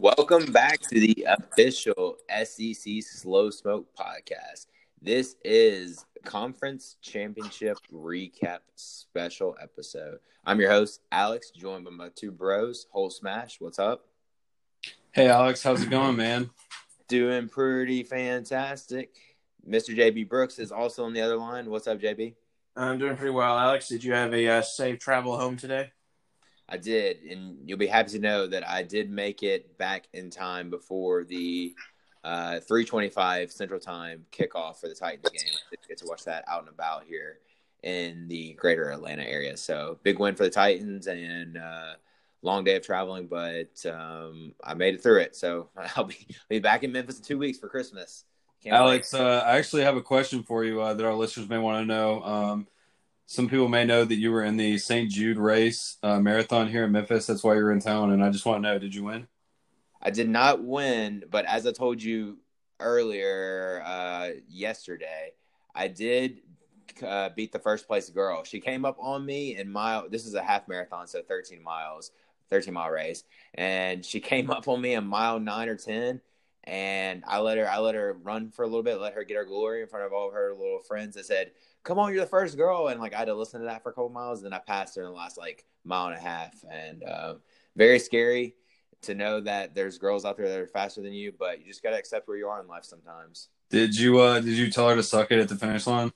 Welcome back to the official SEC Slow Smoke podcast. This is conference championship recap special episode. I'm your host, Alex, joined by my two bros, Holt Smash. What's up? Hey, Alex, how's it going, man? Doing pretty fantastic. Mr. JB Brooks is also on the other line. What's up, JB? I'm doing pretty well, Alex. Did you have a uh, safe travel home today? I did, and you'll be happy to know that I did make it back in time before the uh, 3:25 Central Time kickoff for the Titans game. I did get to watch that out and about here in the Greater Atlanta area. So big win for the Titans and uh, long day of traveling, but um, I made it through it. So I'll be I'll be back in Memphis in two weeks for Christmas. Can't Alex, uh, I actually have a question for you uh, that our listeners may want to know. Um, some people may know that you were in the St. Jude race uh, marathon here in Memphis. That's why you're in town, and I just want to know: Did you win? I did not win, but as I told you earlier uh, yesterday, I did uh, beat the first place girl. She came up on me in mile. This is a half marathon, so 13 miles, 13 mile race, and she came up on me in mile nine or 10. And I let her, I let her run for a little bit, let her get her glory in front of all her little friends. I said, come on, you're the first girl. And like I had to listen to that for a couple miles. And then I passed her in the last like mile and a half. And uh, very scary to know that there's girls out there that are faster than you, but you just got to accept where you are in life sometimes. Did you uh did you tell her to suck it at the finish line?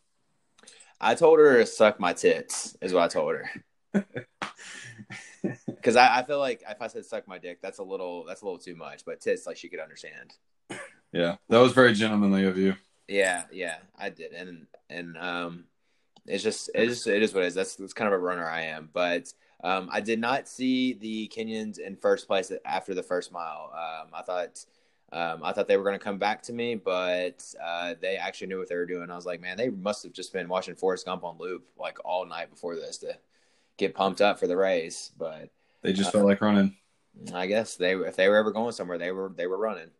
I told her to suck my tits is what I told her. Cause I, I feel like if I said suck my dick, that's a little that's a little too much. But tits, like she could understand. Yeah, that was very gentlemanly of you. Yeah, yeah, I did, and and um, it's just it's just it is what it is. That's, that's kind of a runner I am, but um, I did not see the Kenyans in first place after the first mile. Um, I thought um, I thought they were going to come back to me, but uh, they actually knew what they were doing. I was like, man, they must have just been watching Forrest Gump on loop like all night before this to get pumped up for the race. But they just uh, felt like running. I guess they if they were ever going somewhere, they were they were running.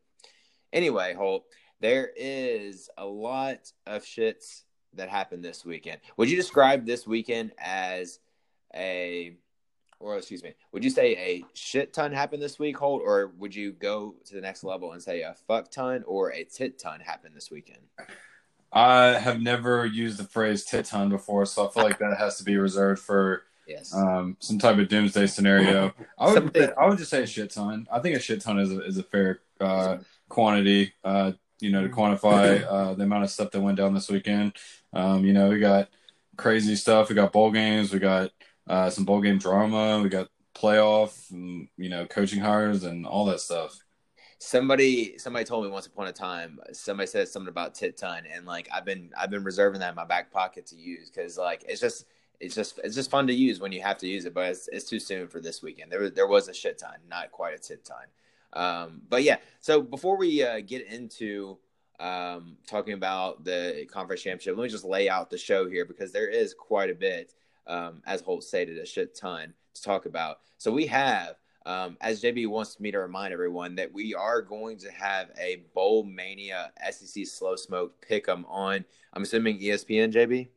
Anyway, Holt there is a lot of shits that happened this weekend. Would you describe this weekend as a, or excuse me, would you say a shit ton happened this week, Holt, or would you go to the next level and say a fuck ton or a tit ton happened this weekend? I have never used the phrase tit ton before, so I feel like that has to be reserved for yes. um, some type of doomsday scenario. I would, I would just say a shit ton. I think a shit ton is a, is a fair uh, quantity uh, you know, to quantify uh, the amount of stuff that went down this weekend. Um, you know, we got crazy stuff. We got bowl games. We got uh, some bowl game drama. We got playoff, and, you know, coaching hires and all that stuff. Somebody, somebody told me once upon a time. Somebody said something about tit ton, and like I've been, I've been reserving that in my back pocket to use because like it's just, it's just, it's just fun to use when you have to use it. But it's, it's too soon for this weekend. There, was, there was a shit ton, not quite a tit ton. Um, but yeah, so before we uh, get into um, talking about the conference championship, let me just lay out the show here because there is quite a bit, um, as Holt stated, a shit ton to talk about. So we have, um, as JB wants me to remind everyone, that we are going to have a Bowl Mania SEC Slow Smoke pick 'em on. I'm assuming ESPN, JB.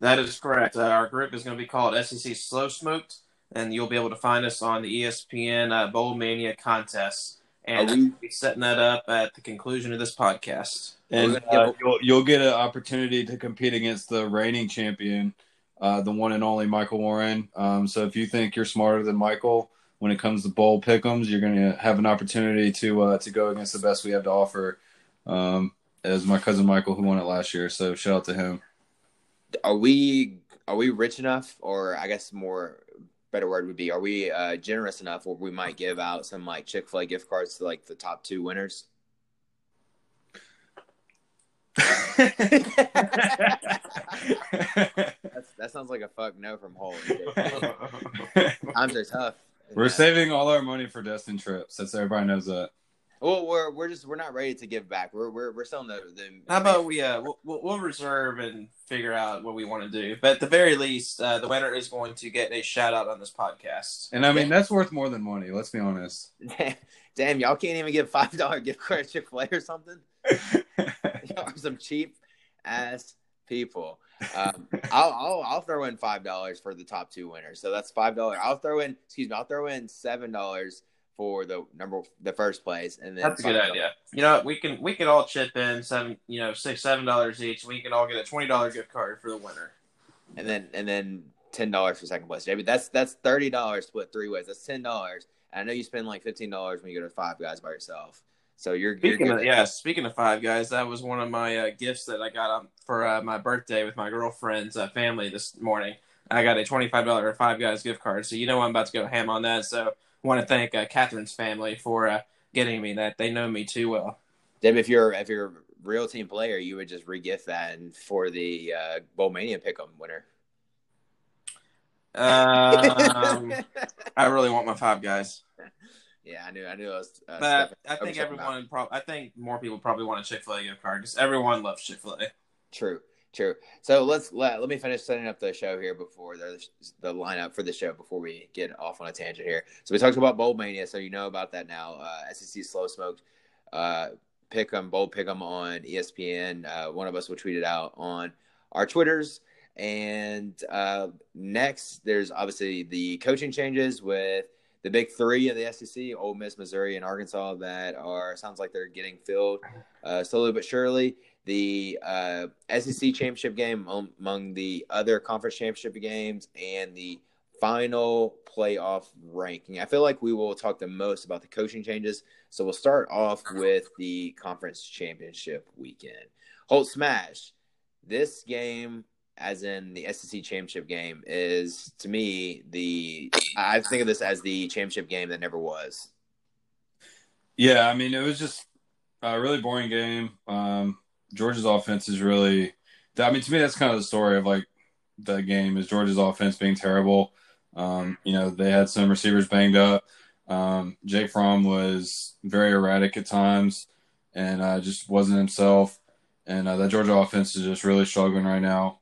That is correct. Uh, our group is going to be called SEC Slow Smoked, and you'll be able to find us on the ESPN uh, Bowl Mania contest and we, will be setting that up at the conclusion of this podcast. And uh, you'll, you'll get an opportunity to compete against the reigning champion, uh, the one and only Michael Warren. Um, so if you think you're smarter than Michael, when it comes to bowl pickums, you're going to have an opportunity to uh, to go against the best we have to offer. Um, as my cousin Michael, who won it last year, so shout out to him. Are we are we rich enough, or I guess more better word would be, are we uh, generous enough where we might give out some like Chick Fil A gift cards to like the top two winners? that sounds like a fuck no from Holt. Times are tough. We're saving all our money for Destin trips. That's everybody knows that. Well, we're we're just we're not ready to give back. We're we're we're still in the. the How about we uh we'll, we'll reserve and figure out what we want to do. But at the very least, uh, the winner is going to get a shout out on this podcast. And I mean that's worth more than money. Let's be honest. Damn, damn y'all can't even give five dollar gift card Chick Fil A or something. y'all are some cheap ass people. Um, I'll, I'll I'll throw in five dollars for the top two winners. So that's five dollars. I'll throw in excuse me. I'll throw in seven dollars for the number the first place, and then that's a good idea. You know, we can we can all chip in seven, you know, six seven dollars each. We can all get a twenty dollar gift card for the winner, and then and then ten dollars for second place. Maybe that's that's thirty dollars split three ways. That's ten dollars. I know you spend like fifteen dollars when you go to Five Guys by yourself. So you're, speaking you're of, yeah. Speaking of Five Guys, that was one of my uh, gifts that I got um, for uh, my birthday with my girlfriend's uh, family this morning. I got a twenty five dollar Five Guys gift card, so you know I'm about to go ham on that. So want to thank uh, Catherine's family for uh, getting me that. They know me too well. Deb, if you're if you're a real team player, you would just regift that and for the uh, Bowl Mania pick'em winner. Um, I really want my Five Guys. Yeah, I knew. I knew. I was. Uh, but I think everyone. I think more people probably want a Chick Fil A gift card because everyone loves Chick Fil A. True. True. So let's let let me finish setting up the show here before the the lineup for the show before we get off on a tangent here. So we talked about Bowl Mania, so you know about that now. Uh, SEC Slow Smoked, uh, pick bold pick them on ESPN. Uh, one of us will tweet it out on our Twitters. And uh, next, there's obviously the coaching changes with the big three of the SEC: Ole Miss, Missouri, and Arkansas. That are sounds like they're getting filled uh, slowly but surely. The uh, SEC championship game among the other conference championship games and the final playoff ranking. I feel like we will talk the most about the coaching changes. So we'll start off with the conference championship weekend. Holt Smash. This game as in the SEC championship game, is to me the I think of this as the championship game that never was. Yeah, I mean it was just a really boring game. Um, Georgia's offense is really, I mean to me that's kind of the story of like the game is Georgia's offense being terrible. Um, you know they had some receivers banged up. Um, Jake Fromm was very erratic at times and uh, just wasn't himself. And uh, that Georgia offense is just really struggling right now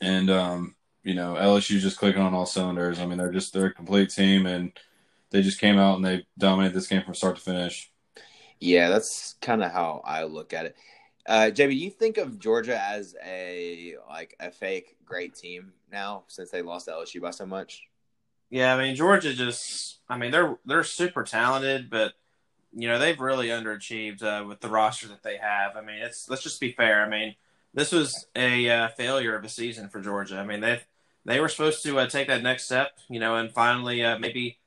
and um, you know LSU just clicking on all cylinders. I mean, they're just they're a complete team, and they just came out and they dominated this game from start to finish. Yeah, that's kind of how I look at it. Uh, JB, do you think of Georgia as a like a fake great team now since they lost to LSU by so much? Yeah, I mean Georgia just I mean they're they're super talented, but you know they've really underachieved uh, with the roster that they have. I mean, it's let's just be fair. I mean, this was a uh, failure of a season for Georgia. I mean, they they were supposed to uh, take that next step, you know, and finally uh, maybe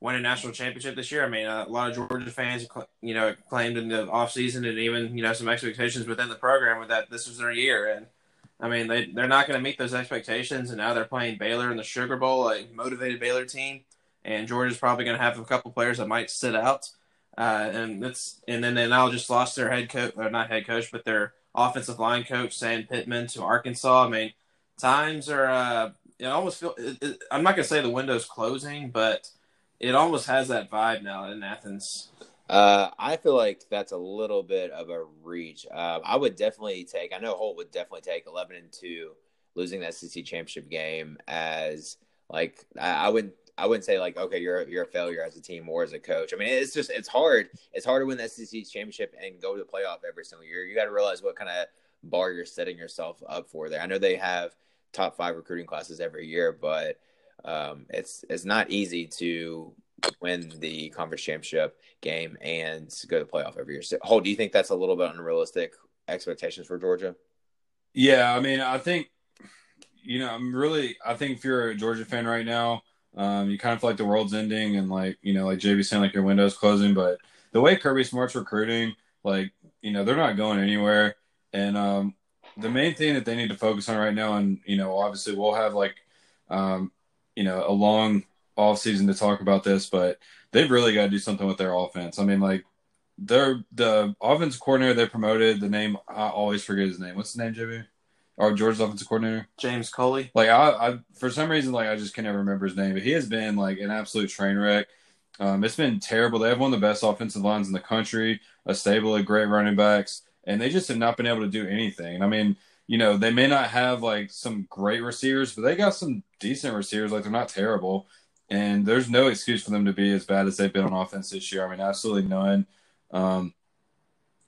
win a national championship this year. I mean, a lot of Georgia fans, you know, claimed in the offseason and even you know some expectations within the program that this was their year, and I mean they they're not going to meet those expectations, and now they're playing Baylor in the Sugar Bowl, a motivated Baylor team, and Georgia's probably going to have a couple players that might sit out. Uh, and that's and then they now just lost their head coach, or not head coach, but their offensive line coach Sam Pittman to Arkansas. I mean, times are. Uh, it almost feel. It, it, I'm not gonna say the window's closing, but it almost has that vibe now in Athens. Uh, I feel like that's a little bit of a reach. Uh, I would definitely take. I know Holt would definitely take eleven and two, losing the SEC championship game as like I, I wouldn't I wouldn't say like, okay, you're you're a failure as a team or as a coach. I mean, it's just it's hard. It's hard to win the SEC championship and go to the playoff every single year. You got to realize what kind of bar you're setting yourself up for there. I know they have top five recruiting classes every year, but um, it's it's not easy to win the conference championship game and go to the playoff every year. So, Holt, do you think that's a little bit unrealistic expectations for Georgia? Yeah, I mean, I think you know, I'm really. I think if you're a Georgia fan right now Um, you kind of feel like the world's ending, and like you know, like JB saying, like your window's closing. But the way Kirby Smart's recruiting, like you know, they're not going anywhere. And um, the main thing that they need to focus on right now, and you know, obviously we'll have like, um, you know, a long off season to talk about this, but they've really got to do something with their offense. I mean, like they're the offense coordinator they promoted. The name I always forget his name. What's the name, JB? Or Georgia's offensive coordinator, James Coley. Like I, I, for some reason, like I just can never remember his name, but he has been like an absolute train wreck. Um, it's been terrible. They have one of the best offensive lines in the country, a stable of great running backs, and they just have not been able to do anything. I mean, you know, they may not have like some great receivers, but they got some decent receivers. Like they're not terrible, and there's no excuse for them to be as bad as they've been on offense this year. I mean, absolutely none. Um,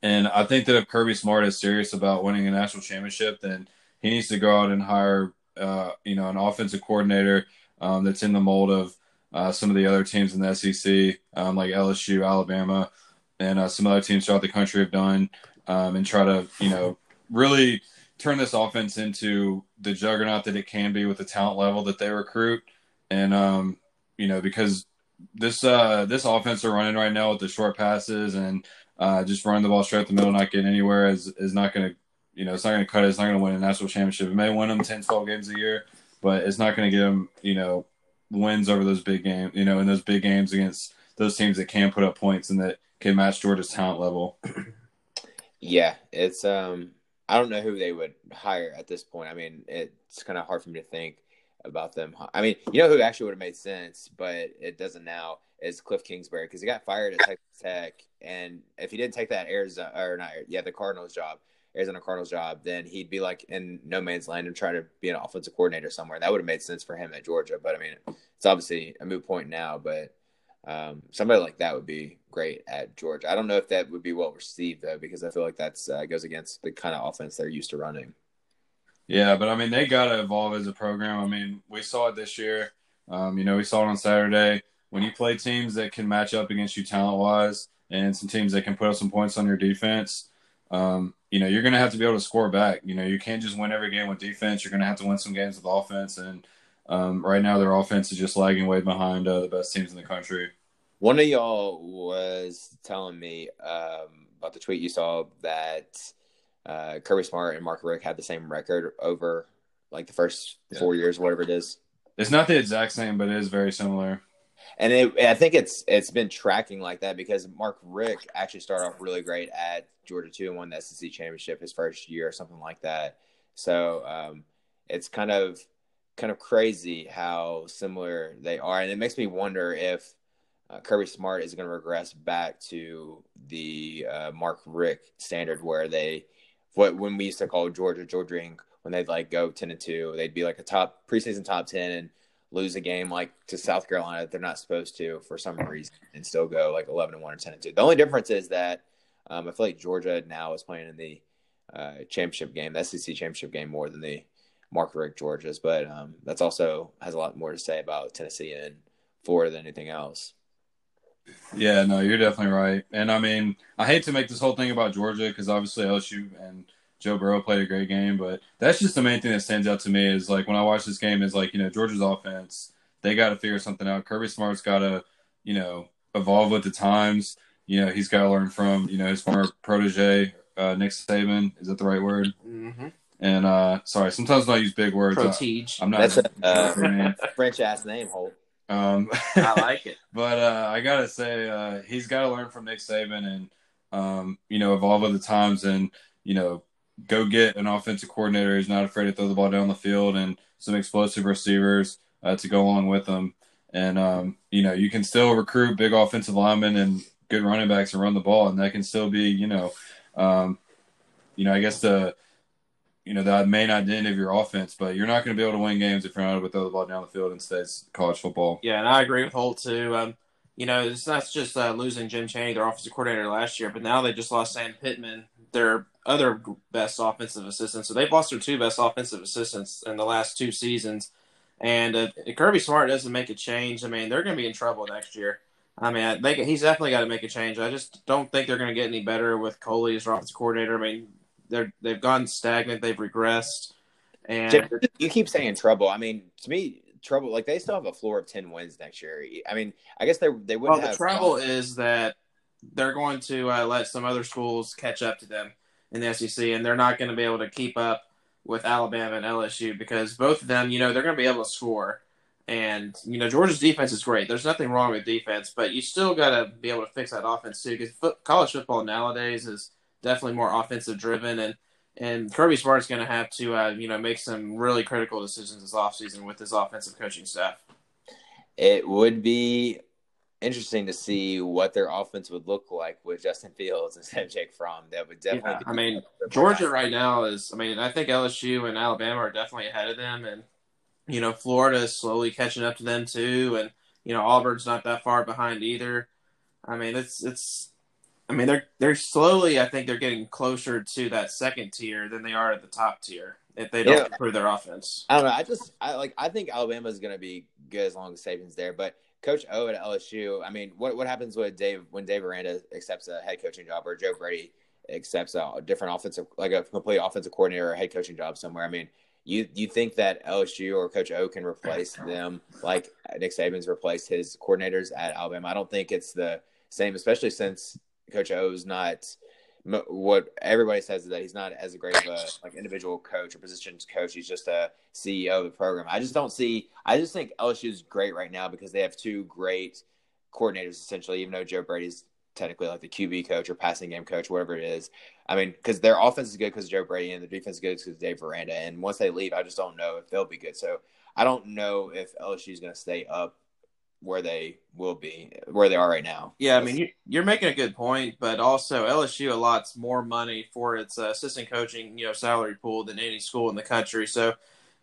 and I think that if Kirby Smart is serious about winning a national championship, then he needs to go out and hire, uh, you know, an offensive coordinator um, that's in the mold of uh, some of the other teams in the SEC, um, like LSU, Alabama, and uh, some other teams throughout the country have done, um, and try to, you know, really turn this offense into the juggernaut that it can be with the talent level that they recruit, and um, you know, because this uh, this offense they're running right now with the short passes and uh, just running the ball straight up the middle, not getting anywhere, is is not going to you know, it's not going to cut it. It's not going to win a national championship. It may win them 10, 12 games a year, but it's not going to get them, you know, wins over those big games, you know, in those big games against those teams that can put up points and that can match Georgia's talent level. Yeah, it's um I don't know who they would hire at this point. I mean, it's kind of hard for me to think about them. I mean, you know who actually would have made sense, but it doesn't now is Cliff Kingsbury because he got fired at Texas Tech, and if he didn't take that Arizona or not, yeah, the Cardinals job, Arizona Cardinals job, then he'd be like in no man's land and try to be an offensive coordinator somewhere. That would have made sense for him at Georgia. But I mean, it's obviously a moot point now. But um, somebody like that would be great at Georgia. I don't know if that would be well received though, because I feel like that's uh, goes against the kind of offense they're used to running. Yeah, but I mean, they got to evolve as a program. I mean, we saw it this year. Um, you know, we saw it on Saturday when you play teams that can match up against you talent wise, and some teams that can put up some points on your defense um, you know, you're going to have to be able to score back. You know, you can't just win every game with defense. You're going to have to win some games with offense. And um, right now, their offense is just lagging way behind uh, the best teams in the country. One of y'all was telling me um, about the tweet you saw that uh, Kirby Smart and Mark Richt had the same record over like the first yeah. four years, whatever it is. It's not the exact same, but it is very similar and it, I think it's it's been tracking like that because Mark Richt actually started off really great at Georgia too and won the SEC championship his first year or something like that. So um, it's kind of kind of crazy how similar they are, and it makes me wonder if uh, Kirby Smart is going to regress back to the uh, Mark Richt standard where they what when we used to call Georgia Georgia when they'd like go ten and two, they'd be like a top preseason top ten and lose a game like to South Carolina that they're not supposed to for some reason and still go like 11 and 1 or 10 and 2. The only difference is that um, I feel like Georgia now is playing in the uh, championship game, the SEC championship game more than the Mark Richt Georgia's, but um, that's also has a lot more to say about Tennessee and Florida than anything else. Yeah, no, you're definitely right. And I mean, I hate to make this whole thing about Georgia because obviously LSU and – Joe Burrow played a great game, but that's just the main thing that stands out to me is like when I watch this game is like, you know, Georgia's offense, they got to figure something out. Kirby Smart's got to, you know, evolve with the times. You know, he's got to learn from, you know, his former protege, uh, Nick Saban. Is that the right word? Mm-hmm. And uh, sorry, sometimes when I use big words, Protege. I'm not. That's a uh, French ass name, Holt. Um, I like it. But uh, I gotta say, uh, he's got to learn from Nick Saban and um, you know evolve with the times and you know go get an offensive coordinator who's not afraid to throw the ball down the field and some explosive receivers uh, to go along with them. And um, you know, you can still recruit big offensive linemen and good running backs and run the ball, and that can still be, you know, um, you know, I guess the you know the main identity of your offense, but you're not going to be able to win games if you're not able to throw the ball down the field in today's college football. Yeah, and I agree with Holt too. Um, you know, it's not just uh, losing Jim Chaney, their offensive coordinator last year, but now they just lost Sam Pittman, their other best offensive assistants. So they've lost their two best offensive assistants in the last two seasons. And uh, if Kirby Smart doesn't make a change, I mean, they're going to be in trouble next year. I mean, they, he's definitely got to make a change. I just don't think they're going to get any better with Coley as offensive coordinator. I mean, they're they've gone stagnant. They've regressed. And you keep saying trouble. I mean, to me, trouble. Like they still have a floor of ten wins next year. I mean, I guess they they would. Well, the trouble is that they're going to uh, let some other schools catch up to them in the SEC, and they're not going to be able to keep up with Alabama and LSU because both of them, you know, they're going to be able to score. And you know Georgia's defense is great. There's nothing wrong with defense, but you still got to be able to fix that offense too. Because fo- college football nowadays is definitely more offensive driven, and and Kirby Smart's going to have to uh, you know make some really critical decisions this offseason with his offensive coaching staff. It would be interesting to see what their offense would look like with Justin Fields instead of Jake Fromm. That would definitely. Yeah, I mean, Georgia right now is. I mean, I think LSU and Alabama are definitely ahead of them, and you know, Florida is slowly catching up to them too, and you know, Auburn's not that far behind either. I mean, it's it's. I mean, they're they're slowly. I think they're getting closer to that second tier than they are at the top tier if they don't yeah. improve their offense. I don't know. I just I like. I think Alabama is going to be good as long as Saban's there, but Coach O at LSU. I mean, what what happens with Dave when Dave Aranda accepts a head coaching job or Joe Brady accepts a different offensive, like a complete offensive coordinator or head coaching job somewhere? I mean, you you think that LSU or Coach O can replace them like Nick Saban's replaced his coordinators at Alabama? I don't think it's the same, especially since Coach O is not what everybody says is that he's not as great of a like individual coach or positions coach. He's just a CEO of the program. I just don't see. I just think LSU is great right now because they have two great coordinators essentially. Even though Joe Brady's technically like the QB coach or passing game coach, whatever it is. I mean, because their offense is good because Joe Brady and the defense is good because Dave Aranda. And once they leave, I just don't know if they'll be good. So I don't know if LSU is going to stay up where they will be, where they are right now. Yeah, I mean, you, are making a good point, but also LSU allots more money for its uh, assistant coaching, you know, salary pool than any school in the country. So,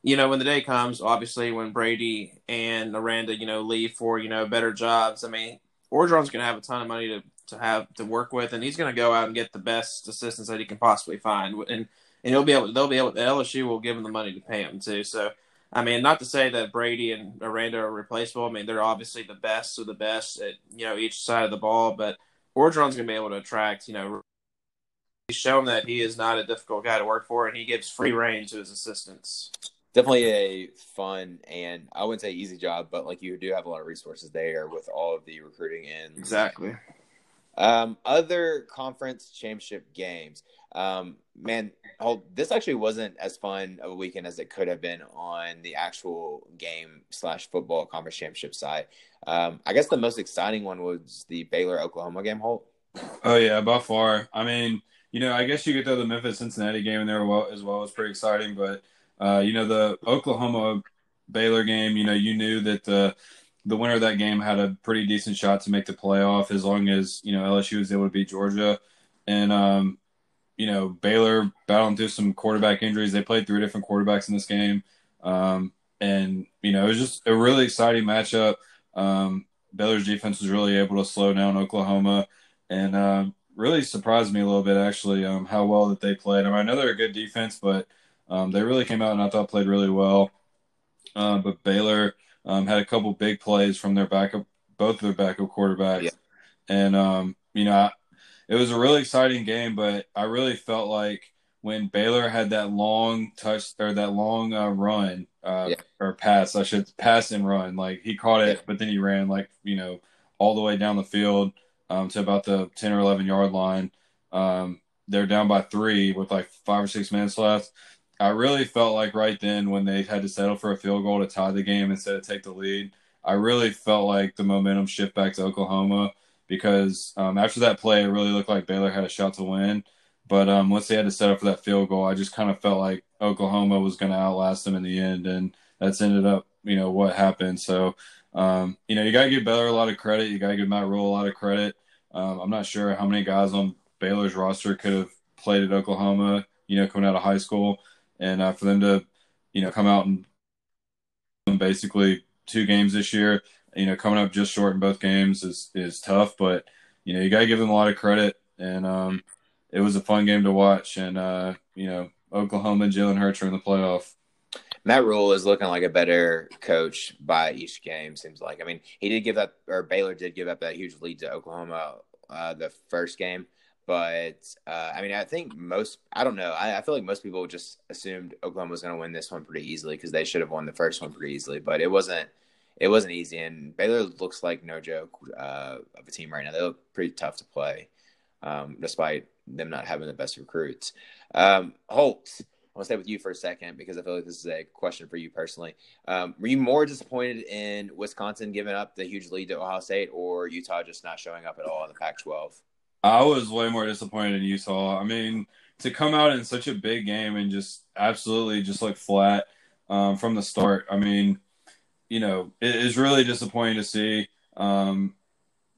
you know, when the day comes, obviously, when Brady and Aranda, you know, leave for you know better jobs, I mean, Orgeron's going to have a ton of money to to have to work with, and he's going to go out and get the best assistants that he can possibly find, and and he'll be able, they'll be able, the LSU will give him the money to pay him too. So I mean, not to say that Brady and Aranda are replaceable. I mean, they're obviously the best of the best at you know each side of the ball, but Orgeron's going to be able to attract. You know, he's shown that he is not a difficult guy to work for, and he gives free reign to his assistants. Definitely a fun and I wouldn't say easy job, but like you do have a lot of resources there with all of the recruiting and exactly. Um, other conference championship games. Um, man, this actually wasn't as fun of a weekend as it could have been on the actual game slash football conference championship side. Um, I guess the most exciting one was the Baylor Oklahoma game. Holt. Oh yeah, by far. I mean, you know, I guess you could throw the Memphis Cincinnati game in there as well. It's pretty exciting, but uh, you know, the Oklahoma Baylor game. You know, you knew that the the winner of that game had a pretty decent shot to make the playoff as long as you know LSU was able to beat Georgia, and um, you know, Baylor battling through some quarterback injuries. They played three different quarterbacks in this game. Um, and, you know, it was just a really exciting matchup. Um, Baylor's defense was really able to slow down Oklahoma and uh, really surprised me a little bit, actually, um, how well that they played. I, mean, I know they're a good defense, but um, they really came out and I thought played really well. Uh, but Baylor um, had a couple big plays from their backup, both of their backup quarterbacks. Yeah. And, um, you know, it was a really exciting game, but I really felt like when Baylor had that long touch or that long uh, run uh, yeah. or pass, I should pass and run. Like he caught it, yeah. but then he ran like you know all the way down the field um, to about the ten or eleven yard line. Um, they're down by three with like five or six minutes left. I really felt like right then when they had to settle for a field goal to tie the game instead of take the lead, I really felt like the momentum shift back to Oklahoma because um, after that play, it really looked like Baylor had a shot to win. But um, once they had to set up for that field goal, I just kind of felt like Oklahoma was going to outlast them in the end, and that's ended up, you know, what happened. So, um, you know, you got to give Baylor a lot of credit. You got to give Matt Rhule a lot of credit. Um, I'm not sure how many guys on Baylor's roster could have played at Oklahoma, you know, coming out of high school, and uh, for them to, you know, come out and basically two games this year you know, coming up just short in both games is is tough, but you know, you got to give them a lot of credit. And um, it was a fun game to watch. And uh, you know, Oklahoma and Jalen Hurts are in the playoff. Matt Rhule is looking like a better coach by each game. Seems like. I mean, he did give up, or Baylor did give up that huge lead to Oklahoma uh, the first game, but uh, I mean, I think most, I don't know. I, I feel like most people just assumed Oklahoma was going to win this one pretty easily because they should have won the first one pretty easily, but it wasn't. It wasn't easy, and Baylor looks like no joke uh, of a team right now. They look pretty tough to play, um, despite them not having the best recruits. Um, Holt, I want to stay with you for a second because I feel like this is a question for you personally. Um, were you more disappointed in Wisconsin giving up the huge lead to Ohio State, or Utah just not showing up at all in the Pac-12? I was way more disappointed in Utah. I mean, to come out in such a big game and just absolutely just look flat um, from the start. I mean, you know, it is really disappointing to see. Um,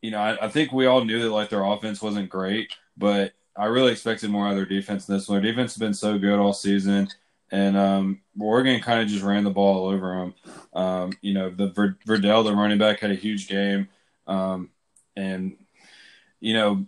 you know, I, I, think we all knew that like their offense wasn't great, but I really expected more out of their defense in this one. Their defense has been so good all season, and um, Oregon kind of just ran the ball all over them. Um, you know, the Ver- Verdell, the running back, had a huge game, um, and you know,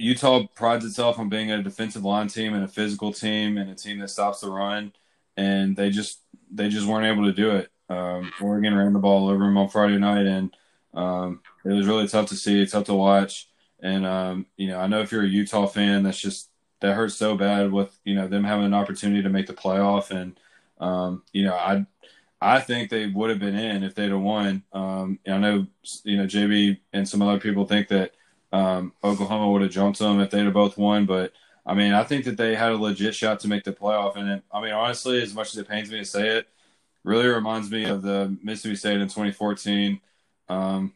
Utah prides itself on being a defensive line team and a physical team and a team that stops the run, and they just they just weren't able to do it. Um, Oregon ran the ball over them on Friday night, and um, it was really tough to see, tough to watch. And um, you know, I know if you're a Utah fan, that's just that hurts so bad with you know them having an opportunity to make the playoff, and um, you know, I I think they would have been in if they'd have won. Um, I know you know JB and some other people think that um, Oklahoma would have jumped them if they'd have both won, but I mean, I think that they had a legit shot to make the playoff. And it, I mean, honestly, as much as it pains me to say it, really reminds me of the Mississippi State in 2014. Um,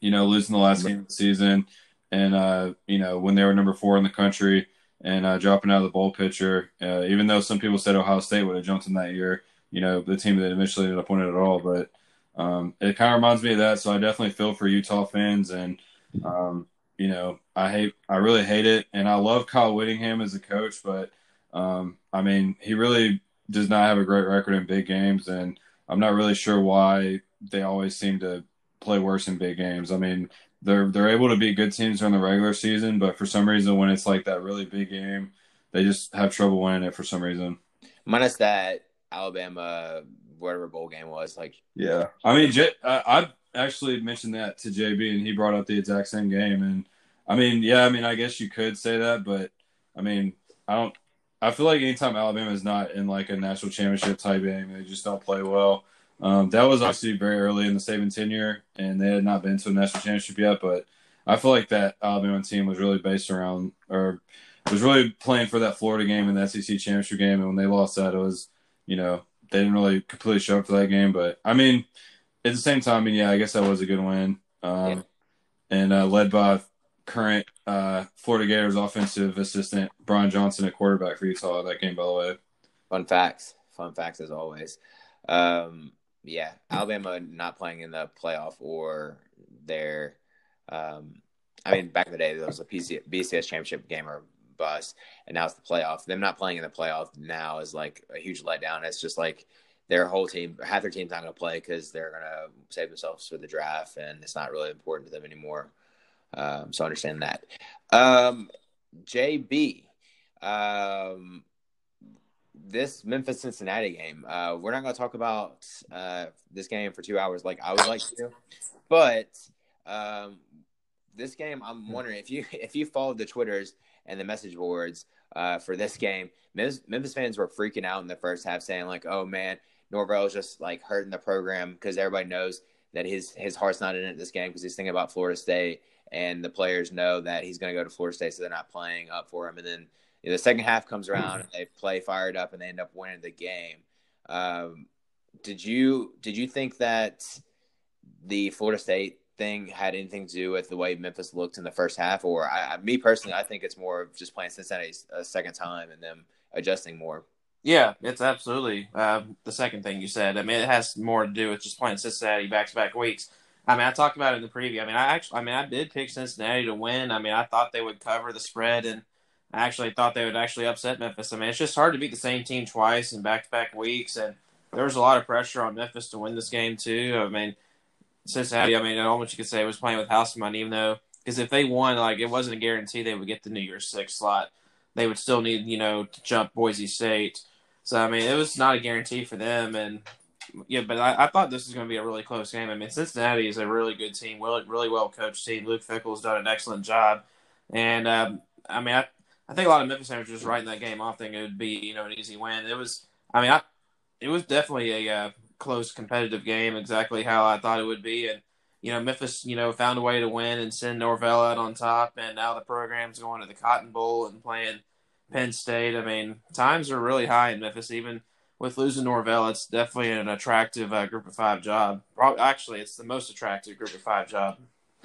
you know, losing the last game of the season, and uh, you know when they were number four in the country and uh, dropping out of the bowl picture. Uh, even though some people said Ohio State would have jumped them that year, you know, the team that eventually ended up winning it at all. But um, it kind of reminds me of that. So I definitely feel for Utah fans and um, you know, I hate, I really hate it, and I love Kyle Whittingham as a coach, but um, I mean, he really does not have a great record in big games, and I'm not really sure why they always seem to play worse in big games. I mean, they're they're able to beat good teams during the regular season, but for some reason, when it's like that really big game, they just have trouble winning it for some reason. Minus that Alabama whatever bowl game was, like yeah. I mean, I actually mentioned that to JB, and he brought up the exact same game. And I mean, yeah, I mean, I guess you could say that, but I mean, I don't. I feel like anytime Alabama is not in like a national championship type game, they just don't play well. Um, that was obviously very early in the Saban tenure, and they had not been to a national championship yet. But I feel like that Alabama team was really based around, or was really playing for that Florida game and the SEC championship game. And when they lost that, it was, you know, they didn't really completely show up for that game. But I mean, at the same time, I mean, yeah, I guess that was a good win. Um, yeah. And uh, led by current uh, Florida Gators offensive assistant Brian Johnson at quarterback for Utah that game, by the way. Fun facts. Fun facts as always. Um, yeah, Alabama not playing in the playoff or their, um, I mean, back in the day, there was a PC, BCS championship game or bust, and now it's the playoff. Them not playing in the playoff now is like a huge letdown. It's just like their whole team, half their team's not going to play because they're going to save themselves for the draft, and it's not really important to them anymore. Um, so I understand that. Um, JB, um, this Memphis Cincinnati game, uh, we're not going to talk about uh, this game for two hours like I would like to, but um, this game, I'm wondering if you if you followed the twitters and the message boards uh, for this game, Memphis, Memphis fans were freaking out in the first half, saying like, "Oh man, Norvell is just like hurting the program because everybody knows that his his heart's not in it this game because he's thinking about Florida State, and the players know that he's going to go to Florida State, so they're not playing up for him. And then you know, the second half comes around, and they play fired up, and they end up winning the game. Um, did you did you think that the Florida State thing had anything to do with the way Memphis looked in the first half, or I, me personally, I think it's more of just playing Cincinnati a second time and them adjusting more. Yeah, it's absolutely uh, the second thing you said. I mean, it has more to do with just playing Cincinnati back to back weeks. I mean, I talked about it in the preview. I mean, I actually, I mean, I did pick Cincinnati to win. I mean, I thought they would cover the spread, and I actually thought they would actually upset Memphis. I mean, it's just hard to beat the same team twice in back to back weeks, and there was a lot of pressure on Memphis to win this game too. I mean, Cincinnati. I mean, almost you could say was playing with house money, even though because if they won, like it wasn't a guarantee they would get the New Year's Six slot. They would still need, you know, to jump Boise State so I mean, it was not a guarantee for them, and yeah, but I, I thought this was going to be a really close game. I mean, Cincinnati is a really good team, really, really well coached team. Luke Fickell's done an excellent job. And um, I mean, I, I think a lot of Memphis fans were just writing that game off, thinking it would be you know an easy win. It was, I mean, I, it was definitely a uh, close competitive game, exactly how I thought it would be, and you know Memphis, you know, found a way to win and send Norvell out on top, and now the program's going to the Cotton Bowl and playing Penn State. I mean, times are really high in Memphis, even with losing Norvell. It's definitely an attractive uh, group of five job. Actually, it's the most attractive group of five job.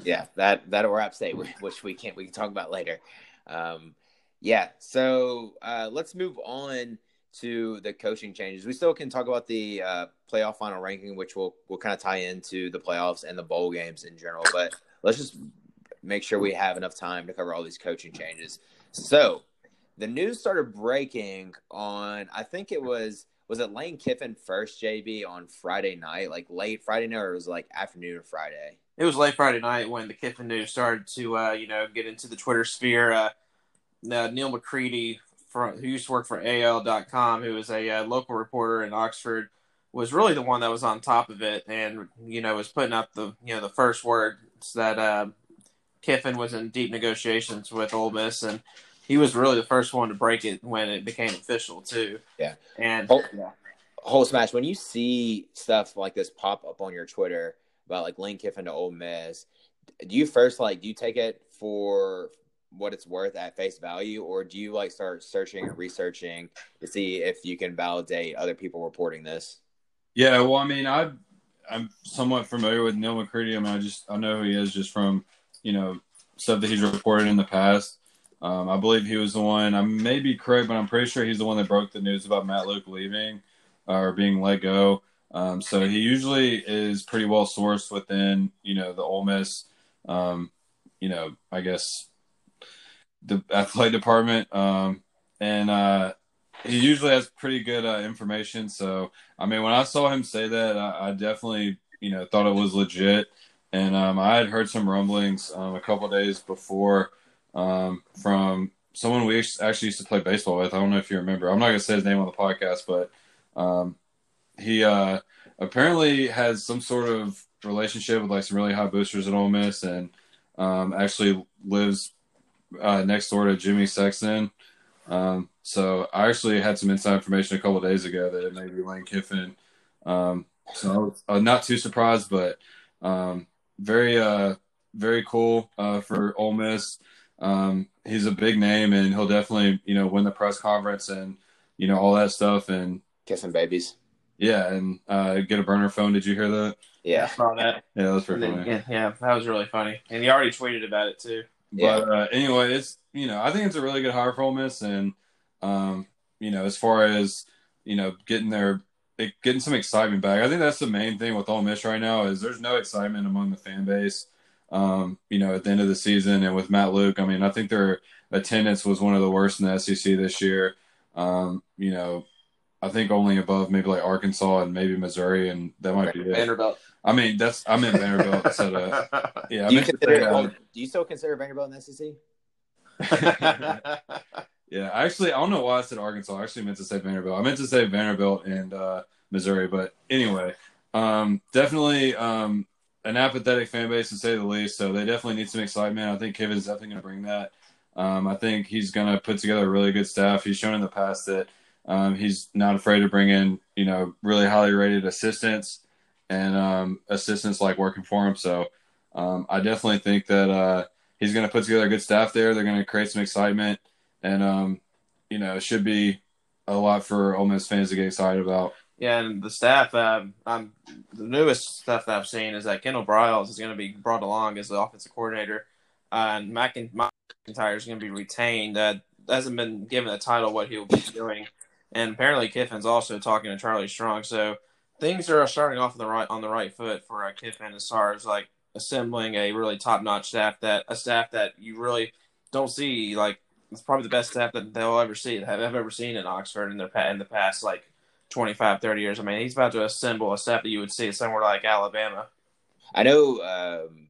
Yeah, that that or App State, which we can't we can talk about later. Um, yeah, so uh, let's move on to the coaching changes. We still can talk about the uh, playoff final ranking, which will will kind of tie into the playoffs and the bowl games in general. But let's just make sure we have enough time to cover all these coaching changes. So the news started breaking on I think it was was it Lane Kiffin first JB on Friday night, like late Friday night, or it was like afternoon Friday. It was late Friday night when the Kiffin news started to uh, you know get into the Twitter sphere. Uh, uh, Neal McCready from, who used to work for AL.com, who was a uh, local reporter in Oxford, was really the one that was on top of it, and you know was putting up the you know the first words that uh, Kiffin was in deep negotiations with Ole Miss, and he was really the first one to break it when it became official too. Yeah, and Holt, yeah. Holt Smash when you see stuff like this pop up on your Twitter about like Lane Kiffin to Ole Miss, do you first like do you take it for what it's worth at face value, or do you like start searching and researching to see if you can validate other people reporting this? Yeah, well, I mean, I I'm somewhat familiar with Neal McCready. I mean, I just I know who he is just from you know stuff that he's reported in the past. Um, I believe he was the one. I may be correct, but I'm pretty sure he's the one that broke the news about Matt Luke leaving or being let go. Um, so he usually is pretty well sourced within you know the Ole Miss, um, you know, I guess the athletic department, um, and uh, he usually has pretty good uh, information. So, I mean, when I saw him say that, I, I definitely, you know, thought it was legit. And um, I had heard some rumblings um, a couple days before um, from someone we actually used to play baseball with. I don't know if you remember. I'm not going to say his name on the podcast, but um, he uh, apparently has some sort of relationship with like some really high boosters at Ole Miss, and um, actually lives uh, next door to Jimmy Sexton. Um, so I actually had some inside information a couple days ago that it may be Lane Kiffin. Um, so I uh, not too surprised, but um, very, uh, very cool uh, for Ole Miss. Um, he's a big name, and he'll definitely, you know, win the press conference and you know all that stuff and kissing babies. Yeah, and uh, get a burner phone. Did you hear that? Yeah, I saw that. Yeah, that was pretty then, funny. Yeah, yeah, that was really funny, and he already tweeted about it too. Yeah. But uh, anyway, it's you know I think it's a really good hire for Ole Miss, and um, you know as far as you know getting their getting some excitement back, I think that's the main thing with Ole Miss right now is there's no excitement among the fan base. Um, you know, at the end of the season, and with Matt Luke, I mean, I think their attendance was one of the worst in the SEC this year. Um, you know, I think only above maybe like Arkansas and maybe Missouri, and that might be it. Vanderbilt. I mean, that's I'm in Vanderbilt. so, yeah, I do you meant to consider? say, uh, do you still consider Vanderbilt in the SEC? Yeah, actually, I don't know why I said Arkansas. I actually meant to say Vanderbilt. I meant to say Vanderbilt and uh, Missouri, but anyway, um, definitely um, an apathetic fan base to say the least. So they definitely need some excitement. I think Kiffin's definitely going to bring that. Um, I think he's going to put together a really good staff. He's shown in the past that um, he's not afraid to bring in, you know, really highly rated assistants and um, assistants like working for him. So um, I definitely think that uh, he's going to put together a good staff there. They're going to create some excitement, and um, you know, it should be a lot for Ole Miss fans to get excited about. Yeah, and the staff, um, the newest stuff that I've seen is that Kendall Briles is going to be brought along as the offensive coordinator, uh, and McIntyre is going to be retained. Uh, hasn't been given a title what he'll be doing, and apparently Kiffin's also talking to Charlie Strong. So things are starting off on the right on the right foot for uh, Kiffin as far as like assembling a really top notch staff that a staff that you really don't see like it's probably the best staff that they'll ever see have have ever seen in Oxford in their in the past like 25, 30 years. I mean, he's about to assemble a staff that you would see somewhere like Alabama. I know um,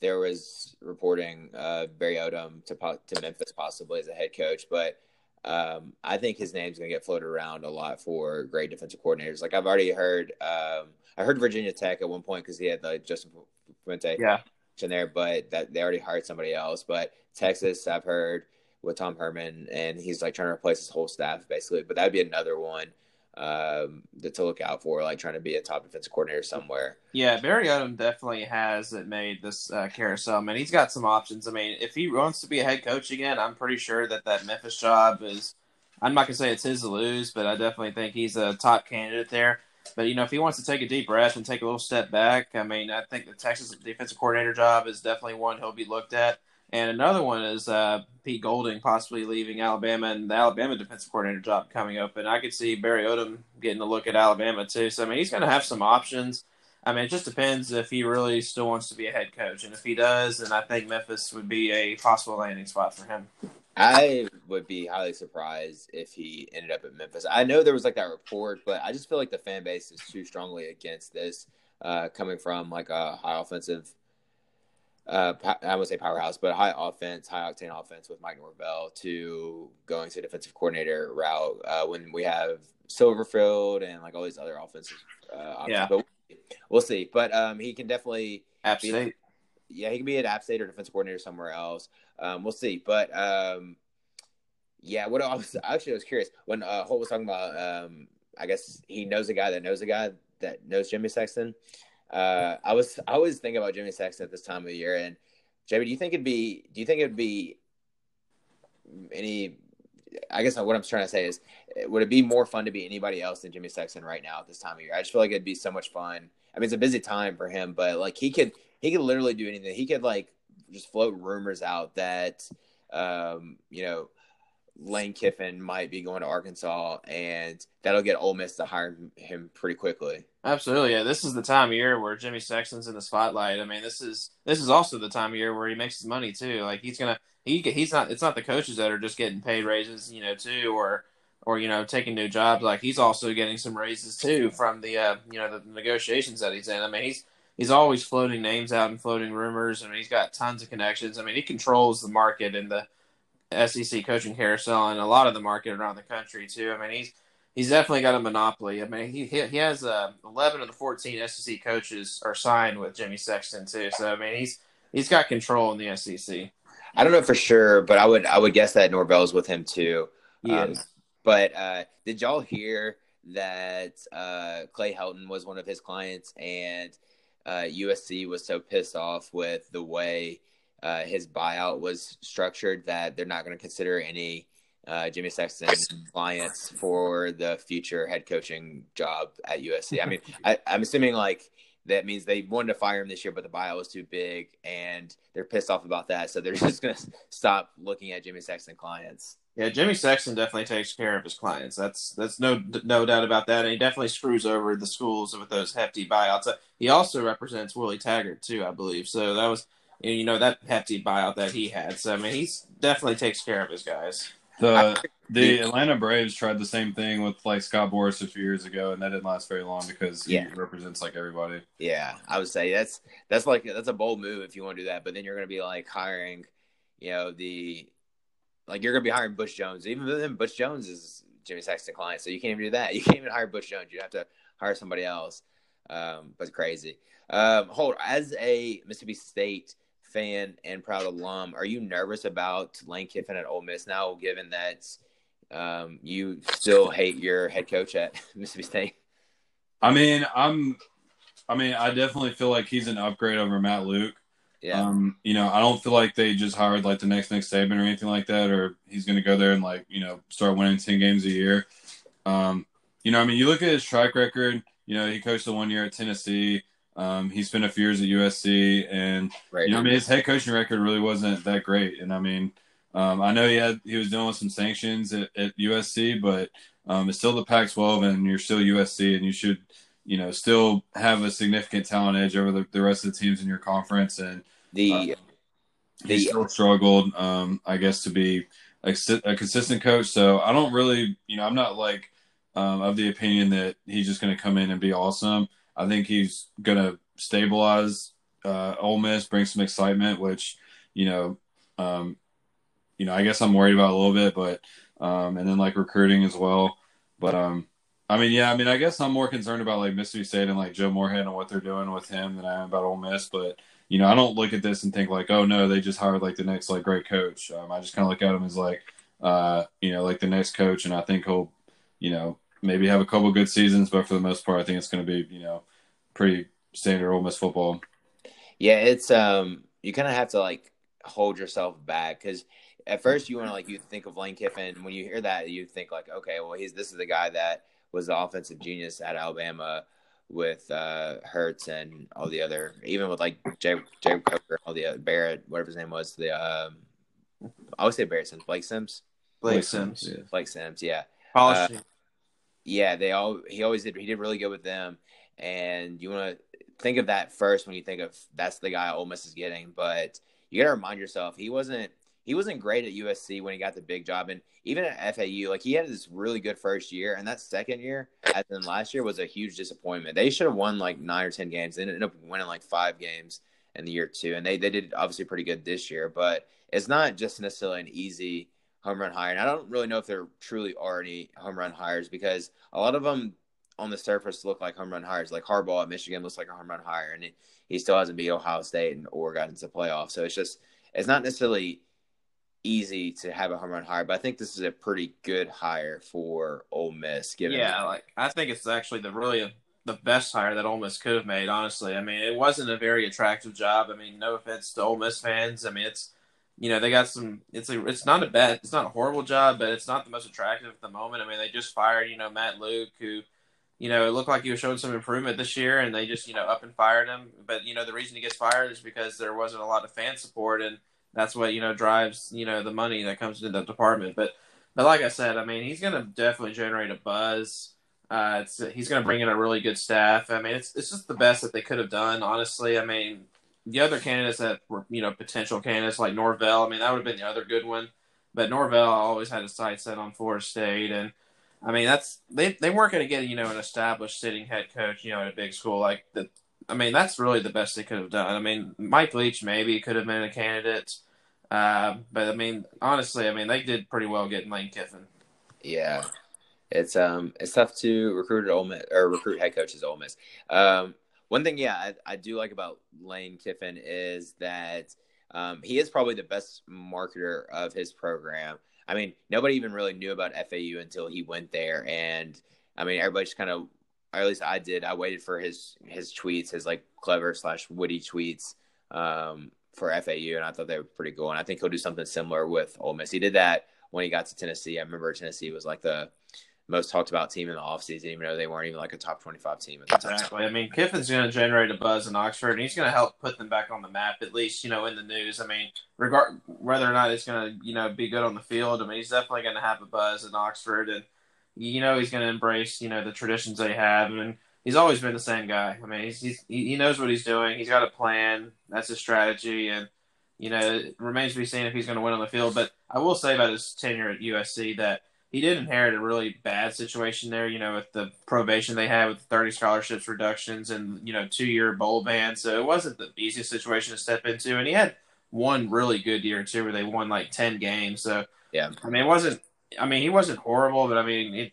there was reporting uh, Barry Odom to to Memphis possibly as a head coach, but um, I think his name's going to get floated around a lot for great defensive coordinators. Like I've already heard, um, I heard Virginia Tech at one point because he had the Justin Fuente Yeah. in there, but that they already hired somebody else. But Texas, I've heard with Tom Herman, and he's like trying to replace his whole staff basically. But that'd be another one um, that to look out for, like trying to be a top defensive coordinator somewhere. Yeah, Barry Odom definitely has it made this uh, carousel. Man, he's got some options. I mean, if he wants to be a head coach again, I'm pretty sure that that Memphis job is. I'm not gonna say it's his to lose, but I definitely think he's a top candidate there. But you know, if he wants to take a deep breath and take a little step back, I mean, I think the Texas defensive coordinator job is definitely one he'll be looked at. And another one is uh, Pete Golding possibly leaving Alabama and the Alabama defensive coordinator job coming open. And I could see Barry Odom getting a look at Alabama too. So I mean, he's going to have some options. I mean, it just depends if he really still wants to be a head coach, and if he does, then I think Memphis would be a possible landing spot for him. I would be highly surprised if he ended up at Memphis. I know there was like that report, but I just feel like the fan base is too strongly against this, uh, coming from like a high offensive uh, I would say powerhouse, but high offense, high octane offense with Mike Norvell to going to defensive coordinator route uh, when we have Silverfield and like all these other offenses. uh, options. Yeah. But we'll see. But um, he can definitely App State. Be, yeah, he can be at App State or defensive coordinator somewhere else. Um, we'll see. But um, yeah, what I was actually I was curious when uh, Holt was talking about. Um, I guess he knows a guy that knows a guy that knows Jimmy Sexton. Uh, I was I was thinking about Jimmy Sexton at this time of year, and Jamie, do you think it'd be do you think it'd be any? I guess what I'm trying to say is, would it be more fun to be anybody else than Jimmy Sexton right now at this time of year? I just feel like it'd be so much fun. I mean, it's a busy time for him, but like he could he could literally do anything. He could like just float rumors out that um, you know Lane Kiffin might be going to Arkansas, and that'll get Ole Miss to hire him pretty quickly. Absolutely, yeah. This is the time of year where Jimmy Sexton's in the spotlight. I mean, this is this is also the time of year where he makes his money too. Like he's gonna he he's not. It's not the coaches that are just getting paid raises, you know, too, or or you know taking new jobs. Like he's also getting some raises too from the uh, you know the negotiations that he's in. I mean, he's he's always floating names out and floating rumors. I mean, he's got tons of connections. I mean, he controls the market and the SEC coaching carousel and a lot of the market around the country too. I mean, he's he's definitely got a monopoly. I mean, he he has uh, eleven of the fourteen SEC coaches are signed with Jimmy Sexton too. So I mean, he's he's got control in the SEC. I don't know for sure, but I would I would guess that Norvell's with him too. Um, but uh, did y'all hear that uh, Clay Helton was one of his clients and uh, USC was so pissed off with the way uh, his buyout was structured that they're not going to consider any uh, Jimmy Sexton clients for the future head coaching job at USC. I mean, I, I'm assuming like that means they wanted to fire him this year, but the buyout was too big, and they're pissed off about that. So they're just going to stop looking at Jimmy Sexton clients. Yeah, Jimmy Sexton definitely takes care of his clients. That's that's no no doubt about that, and he definitely screws over the schools with those hefty buyouts. He also represents Willie Taggart too, I believe. So that was you know that hefty buyout that he had. So I mean, he's definitely takes care of his guys. The the Atlanta Braves tried the same thing with like Scott Boras a few years ago, and that didn't last very long because he yeah. represents like everybody. Yeah, I would say that's that's like that's a bold move if you want to do that, but then you're going to be like hiring, you know, the like you're going to be hiring Butch Jones. Even then, Butch Jones is Jimmy Sexton client, so you can't even do that. You can't even hire Butch Jones. You have to hire somebody else. Um, but it's crazy. Um, Holt as a Mississippi State fan and proud alum, are you nervous about Lane Kiffin at Ole Miss now, given that um, you still hate your head coach at Mississippi State? I mean, I'm. I mean, I definitely feel like he's an upgrade over Matt Luke. Yeah. Um, you know, I don't feel like they just hired like the next Nick Saban or anything like that, or he's going to go there and like you know start winning ten games a year. Um, you know, I mean, you look at his track record. You know, he coached the one year at Tennessee. Um, he spent a few years at USC, and right. you know, I mean, his head coaching record really wasn't that great. And I mean, um, I know he had he was dealing with some sanctions at, at USC, but um, it's still the Pac-12, and you're still USC, and you should, you know, still have a significant talent edge over the, the rest of the teams in your conference. And the uh, he still struggled, um, I guess, to be a, a, consistent coach. So I don't really, you know, I'm not like um, of the opinion that he's just going to come in and be awesome. I think he's going to stabilize uh, Ole Miss, bring some excitement, which you know, um, you know, I guess I'm worried about a little bit, but um, and then like recruiting as well. But um, I mean, yeah, I mean, I guess I'm more concerned about like Mississippi State and like Joe Moorhead and what they're doing with him than I am about Ole Miss. But you know, I don't look at this and think like, oh no, they just hired like the next like great coach. Um, I just kind of look at him as like, uh, you know, like the next coach, and I think he'll, you know, maybe have a couple good seasons, but for the most part, I think it's going to be, you know, pretty standard Ole Miss football. Yeah, it's um, you kind of have to like hold yourself back because at first you want to like you think of Lane Kiffin. When you hear that you think like okay well he's this is the guy that was the offensive genius at Alabama with uh Hurts and all the other even with like Jay Jay Coker all the uh, Barrett whatever his name was the um I would say Barrett Sims Blake Sims? Blake, Blake Sims, Sims yeah. Blake Sims yeah. Uh, yeah they all he always did he did really good with them and you want to think of that first when you think of that's the guy Ole Miss is getting but you got to remind yourself he wasn't he wasn't great at USC when he got the big job, and even at FAU, like he had this really good first year, and that second year, as in last year, was a huge disappointment. They should have won like nine or ten games. They ended up winning like five games in the year two, and they they did obviously pretty good this year. But it's not just necessarily an easy home run hire, and I don't really know if there truly are any home run hires because a lot of them on the surface look like home run hires. Like Harbaugh at Michigan looks like a home run hire, and he, still hasn't beat Ohio State and or got into the playoffs. So it's just it's not necessarily easy to have a home run hire, but I think this is a pretty good hire for Ole Miss. Given yeah, like I think it's actually the really the best hire that Ole Miss could have made. Honestly, I mean, it wasn't a very attractive job. I mean, no offense to Ole Miss fans. I mean, it's you know they got some. It's a it's not a bad, it's not a horrible job, but it's not the most attractive at the moment. I mean, they just fired you know Matt Luke who. You know, it looked like he was showing some improvement this year, and they just, you know, up and fired him. But you know, the reason he gets fired is because there wasn't a lot of fan support, and that's what you know drives you know the money that comes into the department. But but like I said, I mean he's going to definitely generate a buzz. Uh, he's going to bring in a really good staff. I mean it's it's just the best that they could have done. Honestly, I mean the other candidates that were you know potential candidates like Norvell. I mean that would have been the other good one. But Norvell always had his sights set on Florida State, and I mean that's they they weren't going to get you know an established sitting head coach you know at a big school like the I mean, that's really the best they could have done. I mean, Mike Leach maybe could have been a candidate, uh, but I mean, honestly, I mean, they did pretty well getting Lane Kiffin. Yeah, it's um, it's tough to recruit at Ole Miss or recruit head coaches at Ole Miss. Um, one thing, yeah, I, I do like about Lane Kiffin is that um, he is probably the best marketer of his program. I mean, nobody even really knew about FAU until he went there, and I mean, everybody just kind of or at least I did. I waited for his his tweets, his like clever slash witty tweets um, for FAU, and I thought they were pretty cool. And I think he'll do something similar with Ole Miss. He did that when he got to Tennessee. I remember Tennessee was like the most talked about team in the offseason, even though they weren't even like a top 25 team at the time. Exactly. I mean, Kiffin's going to generate a buzz in Oxford, and he's going to help put them back on the map, at least, you know, in the news. I mean, regard whether or not it's going to, you know, be good on the field, I mean, he's definitely going to have a buzz in Oxford. And, you know he's going to embrace you know the traditions they have, and he's always been the same guy. I mean, he's, he's he knows what he's doing. He's got a plan. That's his strategy, and you know it remains to be seen if he's going to win on the field. But I will say about his tenure at USC that he did inherit a really bad situation there. You know, with the probation they had with thirty scholarships reductions and you know two year bowl ban, so it wasn't the easiest situation to step into. And he had one really good year too, where they won like ten games. So yeah, I mean, it wasn't I mean, he wasn't horrible, but I mean, it,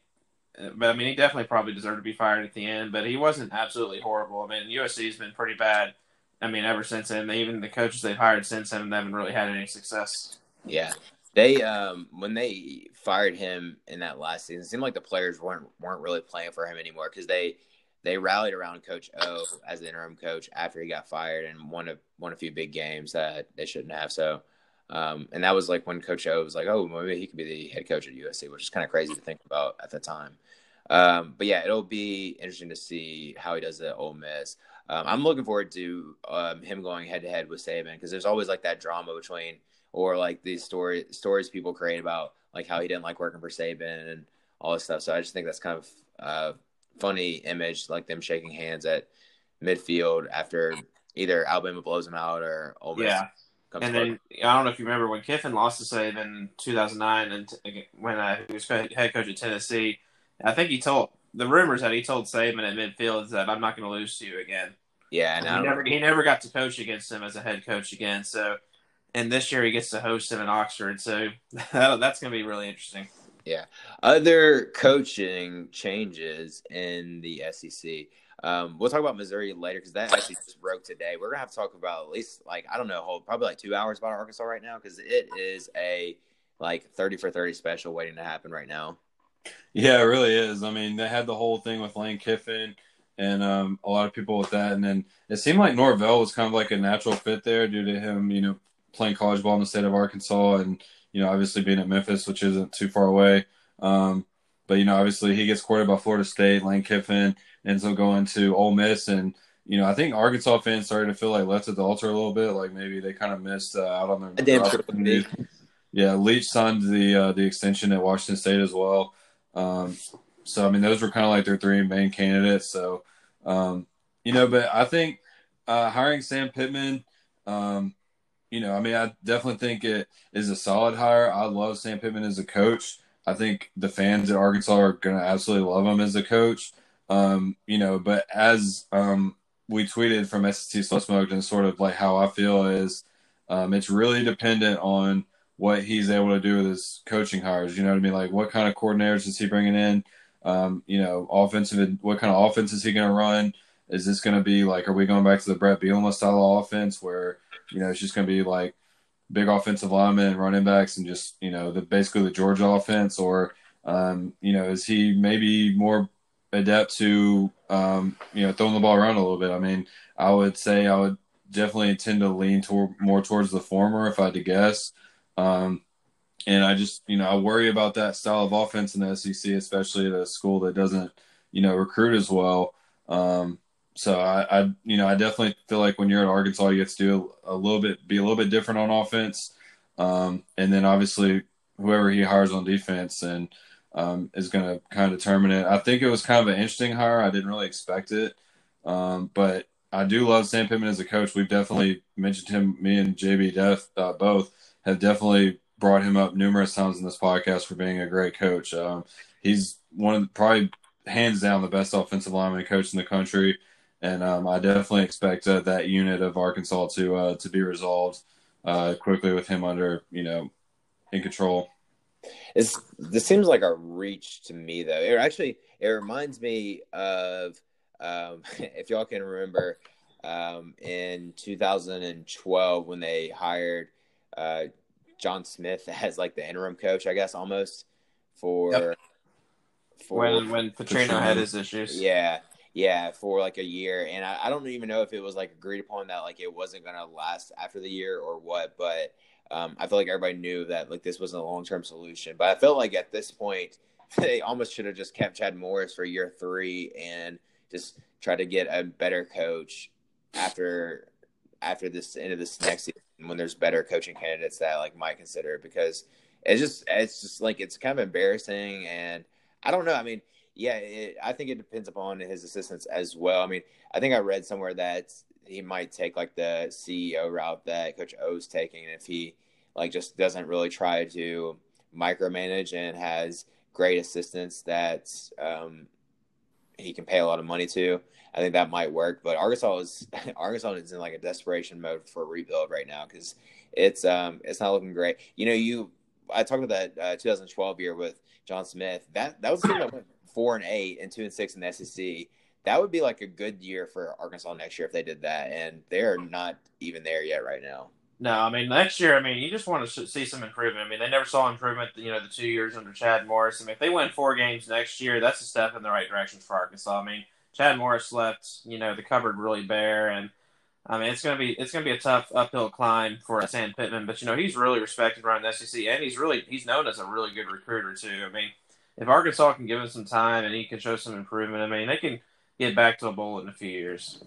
but I mean, he definitely probably deserved to be fired at the end. But he wasn't absolutely horrible. I mean, USC's been pretty bad. I mean, ever since then, even the coaches they've hired since then haven't really had any success. Yeah, they um when they fired him in that last season, it seemed like the players weren't weren't really playing for him anymore because they they rallied around Coach O as the interim coach after he got fired and won a won a few big games that they shouldn't have. So um, and that was like when Coach O was like, oh, maybe he could be the head coach at USC, which is kind of crazy to think about at the time. Um, but yeah, it'll be interesting to see how he does at Ole Miss. Um, I'm looking forward to um, him going head to head with Saban because there's always like that drama between, or like these story stories people create about like how he didn't like working for Saban and all this stuff. So I just think that's kind of a funny image, like them shaking hands at midfield after either Alabama blows him out or Ole Miss yeah and then I don't know if you remember when Kiffin lost to Saban in 2009, and when uh, he was head coach at Tennessee, I think he told the rumors that he told Saban at midfield that I'm not going to lose to you again. Yeah, and he never he never got to coach against him as a head coach again. So, and this year he gets to host him in Oxford, so that's going to be really interesting. Yeah. Other coaching changes in the SEC. Um, we'll talk about Missouri later because that actually just broke today. We're gonna have to talk about at least like I don't know, probably like two hours about Arkansas right now because it is a like thirty for thirty special waiting to happen right now. Yeah, it really is. I mean, they had the whole thing with Lane Kiffin and um, a lot of people with that, and then it seemed like Norvell was kind of like a natural fit there due to him, you know, playing college ball in the state of Arkansas and you know, obviously being at Memphis, which isn't too far away. Um, but you know, obviously he gets courted by Florida State. Lane Kiffin ends up going to Ole Miss, and you know, I think Arkansas fans started to feel like left at the altar a little bit, like maybe they kind of missed uh, out on their, their opportunities. Yeah, Leach signed the uh, the extension at Washington State as well. Um, so I mean, those were kind of like their three main candidates. So um, you know, but I think uh, hiring Sam Pittman. Um, you know, I mean, I definitely think it is a solid hire. I love Sam Pittman as a coach. I think the fans at Arkansas are going to absolutely love him as a coach. Um, you know, but as um, we tweeted from SEC Slow Smoked and sort of like how I feel is um, it's really dependent on what he's able to do with his coaching hires. You know what I mean? Like what kind of coordinators is he bringing in? Um, you know, offensive, what kind of offense is he going to run? Is this going to be like, are we going back to the Brett Bielema style of offense where you know, it's just going to be like big offensive linemen and running backs and just, you know, the basically the Georgia offense? Or, um, you know, is he maybe more adept to, um, you know, throwing the ball around a little bit? I mean, I would say I would definitely tend to lean toward more towards the former if I had to guess. Um, and I just, you know, I worry about that style of offense in the SEC, especially at a school that doesn't, you know, recruit as well. Um, so I, I, you know, I definitely feel like when you're at Arkansas, you get to do a, a little bit, be a little bit different on offense, um, and then obviously whoever he hires on defense and um, is going to kind of determine it. I think it was kind of an interesting hire. I didn't really expect it, um, but I do love Sam Pittman as a coach. We've definitely mentioned him. Me and JB Def uh, both have definitely brought him up numerous times in this podcast for being a great coach. Um, he's one of the, probably hands down the best offensive lineman coach in the country and um, I definitely expect uh, that unit of Arkansas to uh, to be resolved uh, quickly with him under you know in control. It's, this seems like a reach to me though. It actually it reminds me of um, if y'all can remember um, in 2012 when they hired uh, John Smith as like the interim coach, I guess almost for. Yep. For, when when Petrino had his issues, yeah, yeah, for like a year. And I, I, don't even know if it was like agreed upon that like it wasn't gonna last after the year or what, but um, I feel like everybody knew that like this wasn't a long term solution. But I felt like at this point they almost should have just kept Chad Morris for year three and just try to get a better coach after after this end of this next season when there's better coaching candidates that I like might consider because it's just it's just like it's kind of embarrassing and I don't know. I mean, yeah, it, I think it depends upon his assistants as well. I mean, I think I read somewhere that he might take like the CEO route that Coach O's taking, if he like just doesn't really try to micromanage and has great assistants that um, he can pay a lot of money to, I think that might work. But Arkansas is Arkansas is in like a desperation mode for rebuild right now because it's um it's not looking great. You know, you I talked about that uh, 2012 year with John Smith. That that was the that went four and eight and two and six in the SEC. That would be like a good year for Arkansas next year if they did that, and they're not even there yet right now. No, I mean next year. I mean you just want to see some improvement. I mean they never saw improvement. You know the two years under Chad Morris. I mean if they win four games next year, that's a step in the right direction for Arkansas. I mean Chad Morris left you know the cupboard really bare, and I mean it's gonna be it's gonna be a tough uphill climb for Sam Pittman. But you know he's really respected around the SEC, and he's really he's known as a really good recruiter too. I mean if Arkansas can give him some time and he can show some improvement, I mean, they can get back to a bowl in a few years.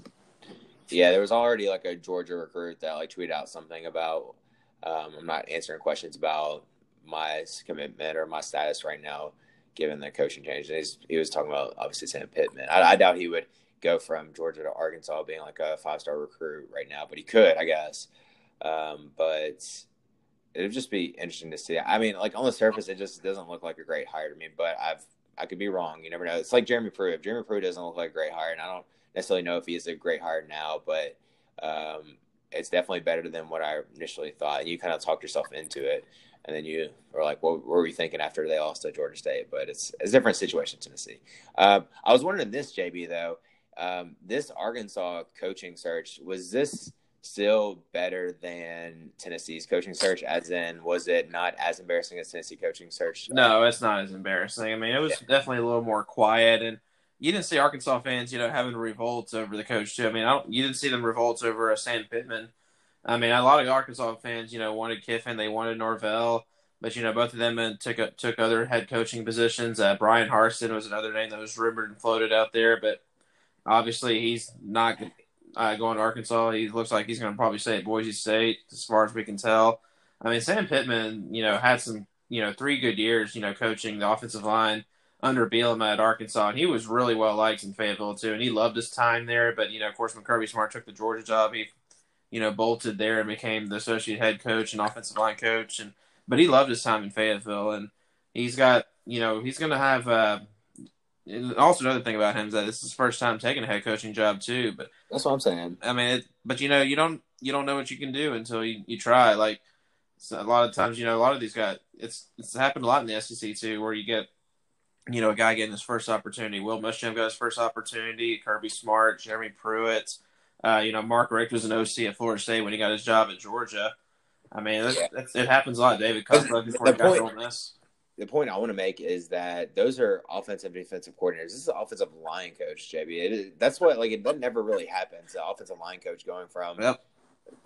Yeah, there was already like a Georgia recruit that like tweeted out something about. Um, I'm not answering questions about my commitment or my status right now, given the coaching change. And he was talking about obviously Sam Pittman. I, I doubt he would go from Georgia to Arkansas being like a five star recruit right now, but he could, I guess. Um, but it would just be interesting to see. I mean, like on the surface, it just doesn't look like a great hire to me. But I've I could be wrong. You never know. It's like Jeremy Pruitt. Jeremy Pruitt doesn't look like a great hire, and I don't necessarily know if he is a great hire now, but um, it's definitely better than what I initially thought. And you kind of talked yourself into it. and then you were like, what, what were you thinking after they lost to Georgia State? But it's, it's a different situation Tennessee. Um, I was wondering this, JB, though. Um, this Arkansas coaching search, was this still better than Tennessee's coaching search? As in, was it not as embarrassing as Tennessee coaching search? No, it's not as embarrassing. I mean, it was yeah. definitely a little more quiet, and you didn't see Arkansas fans, you know, having revolts over the coach too. I mean, I don't, you didn't see them revolts over a Sam Pittman. I mean, a lot of Arkansas fans, you know, wanted Kiffin, they wanted Norvell, but you know, both of them took took other head coaching positions. Uh, Bryan Harsin was another name that was rumored and floated out there, but obviously he's not uh, going to Arkansas. He looks like he's going to probably stay at Boise State, as far as we can tell. I mean, Sam Pittman, you know, had some, you know, three good years, you know, coaching the offensive line under Bielema at Arkansas, and he was really well liked in Fayetteville too, and he loved his time there. But you know, of course, when Kirby Smart took the Georgia job, he, you know, bolted there and became the associate head coach and offensive line coach, and but he loved his time in Fayetteville, and he's got, you know, he's going to have. Uh, also, another thing about him is that this is his first time taking a head coaching job too. But that's what I'm saying. I mean, it, but you know, you don't you don't know what you can do until you, you try. Like so a lot of times, you know, a lot of these guys, it's it's happened a lot in the SEC too, where you get you know, a guy getting his first opportunity. Will Muschamp got his first opportunity. Kirby Smart, Jeremy Pruitt. Uh, you know, Mark Richt was an OC at Florida State when he got his job at Georgia. I mean, that's, yeah. that's, it happens a lot. David Cutcliffe before the he got point, Miss. The point I want to make is that those are offensive defensive coordinators. This is an offensive line coach, JB. It, that's what like it that never really happens. The offensive line coach going from yep.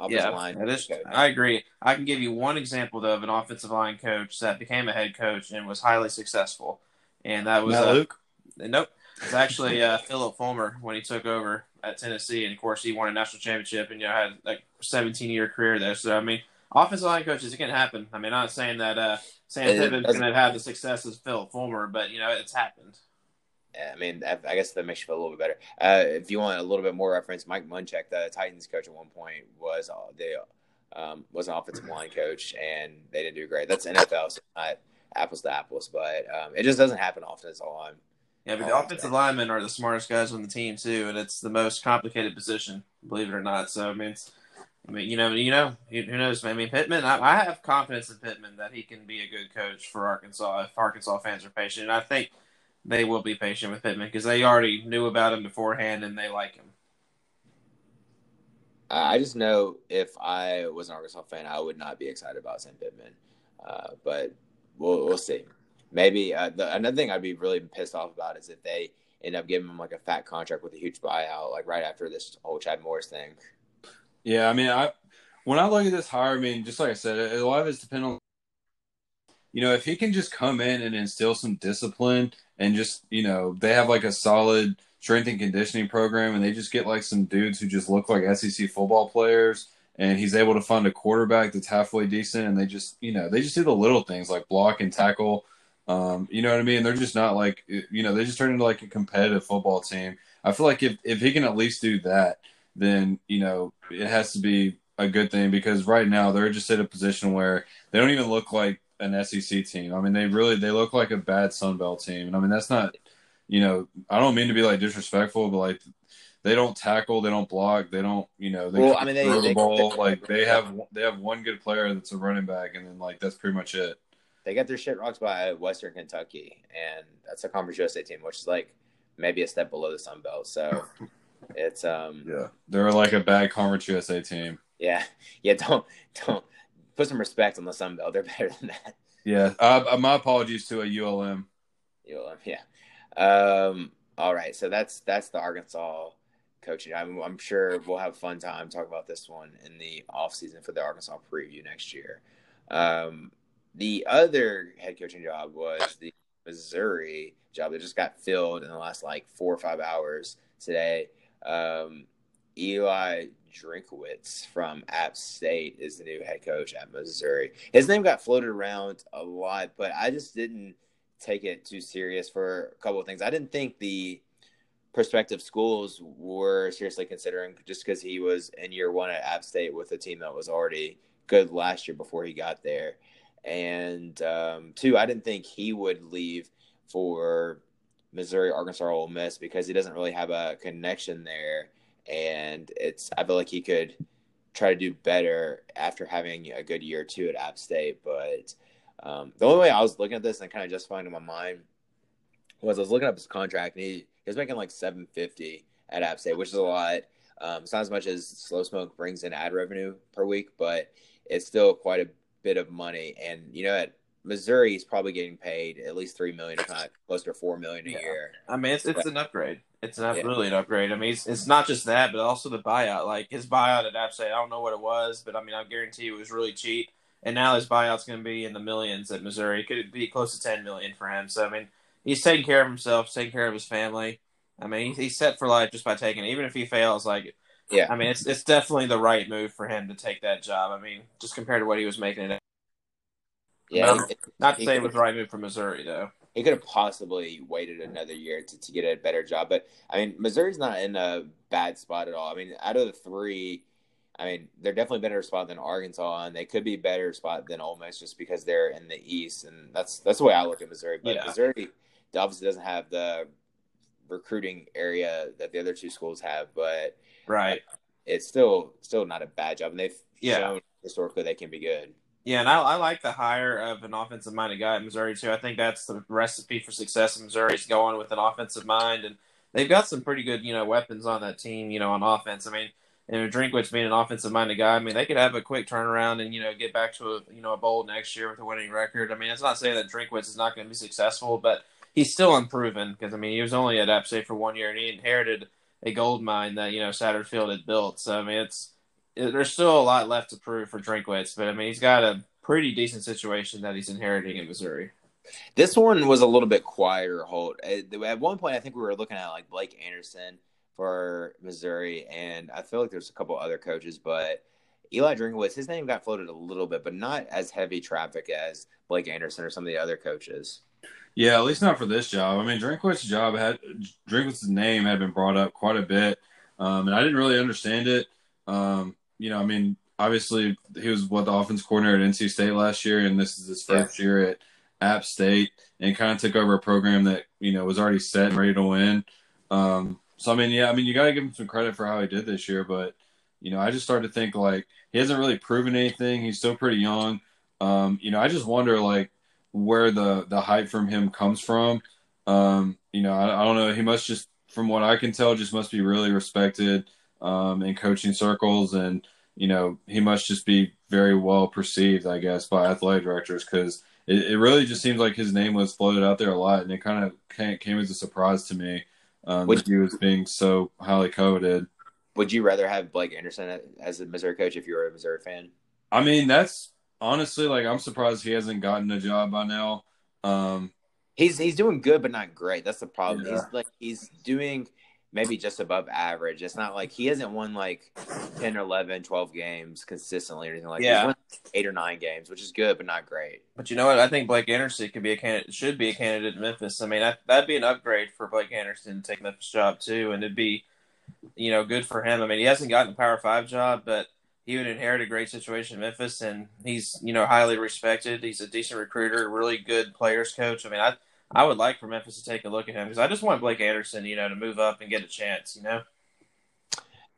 yeah, line. That is, I agree. I can give you one example though of an offensive line coach that became a head coach and was highly successful and that was uh, Luke. Nope, it's actually uh, Phillip Fulmer when he took over at Tennessee, and of course he won a national championship and you know had like 17 year career there. So I mean, offensive line coaches, it can happen. I mean, I'm not saying that uh, Sam Pittman's going to have the success as Phillip Fulmer, but you know it's happened. Yeah, I mean, I guess that makes you feel a little bit better. Uh, if you want a little bit more reference, Mike Munchak, the Titans coach at one point, was uh, they um, was an offensive line coach, and they didn't do great. That's NFL, so not apples to apples, but um, it just doesn't happen often. It's all I'm. Yeah, but the offensive linemen are the smartest guys on the team too, and it's the most complicated position, believe it or not. So I mean, I mean, you know, you know, who knows? I mean, Pittman. I, I have confidence in Pittman that he can be a good coach for Arkansas if Arkansas fans are patient, and I think they will be patient with Pittman because they already knew about him beforehand and they like him. I just know if I was an Arkansas fan, I would not be excited about Sam Pittman. Uh, but we'll we'll see. Maybe uh, the, another thing I'd be really pissed off about is if they end up giving him like a fat contract with a huge buyout, like right after this whole Chad Morris thing. Yeah, I mean, I when I look at this hire, I mean, just like I said, a lot of it's dependent on you know if he can just come in and instill some discipline and just you know they have like a solid strength and conditioning program and they just get like some dudes who just look like SEC football players and he's able to fund a quarterback that's halfway decent. And they just, you know, they just do the little things like block and tackle. Um, you know what I mean? They're just not like, you know, they just turn into like a competitive football team. I feel like if, if he can at least do that, then, you know, it has to be a good thing because right now they're just at a position where they don't even look like an SEC team. I mean, they really, they look like a bad Sun Belt team. And I mean, that's not, you know, I don't mean to be like disrespectful, but like they don't tackle, they don't block, they don't, you know, they well, I mean, they, throw the they, ball. They, like they have, they have one good player that's a running back, and then like that's pretty much it. They got their shit rocked by Western Kentucky, and that's a Conference USA team, which is like maybe a step below the Sun Belt. So it's um, yeah, they're like a bad Conference USA team. Yeah, yeah. Don't don't put some respect on the Sun Belt. They're better than that. Yeah, uh, my apologies to a ULM. ULM, yeah. Um, all right, so that's that's the Arkansas coaching. I'm, I'm sure we'll have a fun time talking about this one in the off season for the Arkansas preview next year. Um, the other head coaching job was the Missouri job that just got filled in the last like four or five hours today. Um, Eli Drinkwitz from App State is the new head coach at Missouri. His name got floated around a lot, but I just didn't take it too serious for a couple of things. I didn't think the prospective schools were seriously considering just because he was in year one at App State with a team that was already good last year before he got there. And um, two, I didn't think he would leave for Missouri, Arkansas, Ole Miss because he doesn't really have a connection there. And it's, I feel like he could try to do better after having a good year or two at App State. But Um, the only way I was looking at this and kind of justifying in my mind was I was looking up his contract and he, he was making like seven fifty at App State, which is a lot. Um, it's not as much as Slow Smoke brings in ad revenue per week, but it's still quite a bit of money. And you know, at Missouri, is probably getting paid at least three million, if not close to four million a yeah. year. I mean, it's it's an upgrade. It's an, yeah. really an upgrade. I mean, it's, it's not just that, but also the buyout. Like his buyout at App State, I don't know what it was, but I mean, I guarantee it was really cheap. And now his buyout's going to be in the millions at Missouri. It could be close to ten million for him. So I mean, he's taking care of himself, taking care of his family. I mean, he's set for life just by taking it. Even if he fails, like, yeah, I mean, it's it's definitely the right move for him to take that job. I mean, just compared to what he was making it. Yeah, not, not to say it was right move for Missouri though. He could have possibly waited another year to, to get a better job, but I mean, Missouri's not in a bad spot at all. I mean, out of the three, I mean, they're definitely better spot than Arkansas, and they could be better spot than Ole Miss just because they're in the East, and that's that's the way I look at Missouri. But yeah. Missouri obviously doesn't have the recruiting area that the other two schools have, but right, it's still still not a bad job, and they've yeah. shown historically they can be good. Yeah, and I, I like the hire of an offensive minded guy at Missouri too. I think that's the recipe for success in Missouri is going with an offensive mind, and they've got some pretty good you know weapons on that team. You know, on offense. I mean, and Drinkwitz being an offensive minded guy, I mean, they could have a quick turnaround and you know get back to a you know a bowl next year with a winning record. I mean, it's not saying that Drinkwitz is not going to be successful, but he's still unproven because I mean he was only at App State for one year and he inherited a gold mine that you know Satterfield had built. So I mean it's it, there's still a lot left to prove for Drinkwitz, but I mean he's got a pretty decent situation that he's inheriting in Missouri. This one was a little bit quieter. Holt at one point I think we were looking at like Blake Anderson for Missouri, and I feel like there's a couple other coaches, but. Eli Drinkwitz, his name got floated a little bit, but not as heavy traffic as Blake Anderson or some of the other coaches. Yeah, at least not for this job. I mean, Drinkwitz's job had Drinkwitz's name had been brought up quite a bit, um, and I didn't really understand it. Um, you know, I mean, obviously he was what the offense coordinator at NC State last year, and this is his first yeah. year at App State, and kind of took over a program that you know was already set and ready to win. Um, so I mean, yeah, I mean, you got to give him some credit for how he did this year, but you know, I just started to think like he hasn't really proven anything. He's still pretty young. Um, you know, I just wonder like where the the hype from him comes from. Um, you know, I, I, don't know. He must just, from what I can tell, just must be really respected um, in coaching circles, and you know, he must just be very well perceived, I guess, by athletic directors because it, it, really just seems like his name was floated out there a lot, and it kind of came, came as a surprise to me um, that he was being so highly coveted. Would you rather have Blake Anderson as a Missouri coach if you were a Missouri fan? I mean, that's honestly, like I'm surprised he hasn't gotten a job by now. Um, he's he's doing good, but not great. That's the problem. Yeah. He's like he's doing maybe just above average. It's not like he hasn't won like 10 or 11, 12 games consistently or anything like yeah. that. eight or nine games, which is good, but not great. But you know what? I think Blake Anderson could be a candidate, should be a candidate in Memphis. I mean, I, that'd be an upgrade for Blake Anderson to take Memphis job too. And it'd be, you know, good for him. I mean, he hasn't gotten a power five job, but he would inherit a great situation in Memphis, and he's you know highly respected. He's a decent recruiter, really good players coach. I mean, I I would like for Memphis to take a look at him because I just want Blake Anderson, you know, to move up and get a chance. You know.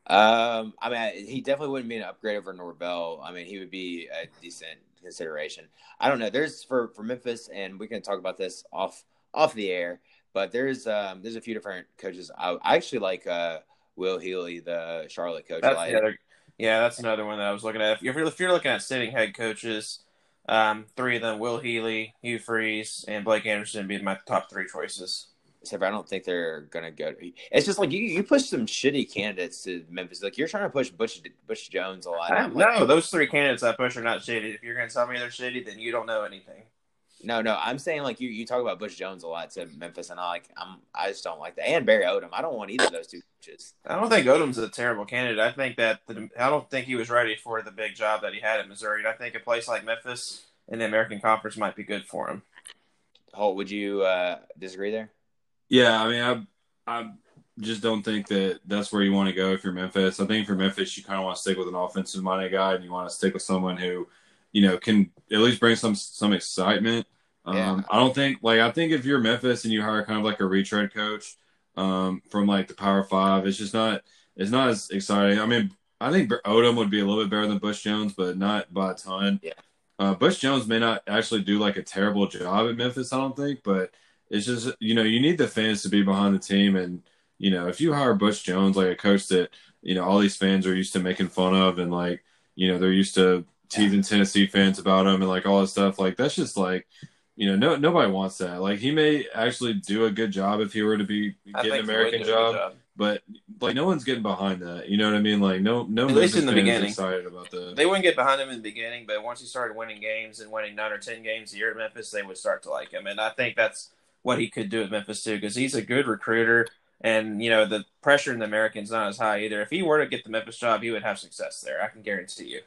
Um, I mean, he definitely wouldn't be an upgrade over Norvell. I mean, he would be a decent consideration. I don't know. There's for for Memphis, and we can talk about this off off the air. But there's um there's a few different coaches. I, I actually like uh Will Healy, the Charlotte coach. That's the other yeah, that's another one that I was looking at. If you're, if you're looking at sitting head coaches, um, three of them: Will Healy, Hugh Freeze, and Blake Anderson, be my top three choices. Except I don't think they're gonna go. To, it's just like you, you push some shitty candidates to Memphis. Like you're trying to push Butch Butch Jones a lot. I, like, no, those three candidates I push are not shitty. If you're gonna tell me they're shitty, then you don't know anything. No, no, I'm saying like you, you talk about Butch Jones a lot to Memphis, and I like I'm I just don't like that. And Barry Odom, I don't want either of those two coaches. I don't think Odom's a terrible candidate. I think that the, I don't think he was ready for the big job that he had at Missouri. And I think a place like Memphis in the American Conference might be good for him. Holt, would you uh, disagree there? Yeah, I mean, I I just don't think that that's where you want to go if you're Memphis. I think for Memphis, you kind of want to stick with an offensive minded guy, and you want to stick with someone who, you know, can at least bring some some excitement yeah. Um, I don't think like I think if you're Memphis and you hire kind of like a retread coach um, from like the Power Five, it's just not it's not as exciting. I mean, I think Odom would be a little bit better than Butch Jones, but not by a ton. Yeah. Uh, Butch Jones may not actually do like a terrible job at Memphis, I don't think, but it's just you know you need the fans to be behind the team, and you know if you hire Butch Jones like a coach that you know all these fans are used to making fun of, and like you know they're used to teasing Tennessee fans about him and like all this stuff, like that's just like you know, no nobody wants that. Like he may actually do a good job if he were to be get an American job, job, but like no one's getting behind that. You know what I mean? Like no no. At least in the beginning, excited about that. They wouldn't get behind him in the beginning, but once he started winning games and winning nine or ten games a year at Memphis, they would start to like him. And I think that's what he could do at Memphis too, because he's a good recruiter. And you know the pressure in the Americans not as high either. If he were to get the Memphis job, he would have success there. I can guarantee you.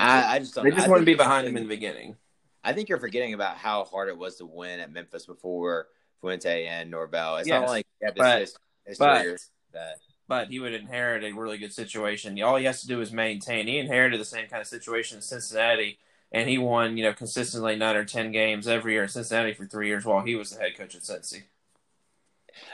I, I just they just want to be behind him in the beginning. I think you're forgetting about how hard it was to win at Memphis before Fuente and Norvell. It's yes, not like yeah, but, but, that. But he would inherit a really good situation. All he has to do is maintain. He inherited the same kind of situation in Cincinnati, and he won, you know, consistently nine or ten games every year in Cincinnati for three years while he was the head coach at Cincy.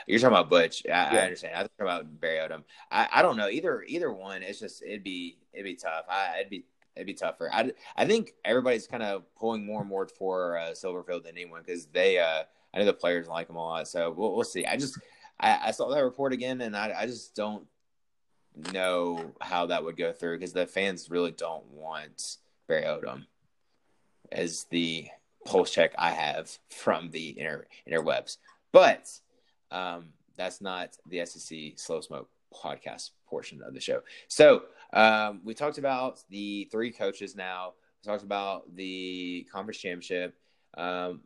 You're talking about Butch. I, yeah. I understand. I'm talking about Barry Odom. I, I don't know either. Either one. It's just it'd be it'd be tough. I, it'd be it'd be tougher. I, I think everybody's kind of pulling more and more for uh, Silverfield than anyone because they uh, I know the players like him a lot. So we'll, we'll see. I just I, I saw that report again, and I, I just don't know how that would go through because the fans really don't want Barry Odom as the pulse check I have from the inter interwebs. But um, that's not the SEC Slow Smoke podcast portion of the show. So um, we talked about the three coaches now. We talked about the conference championship. Um,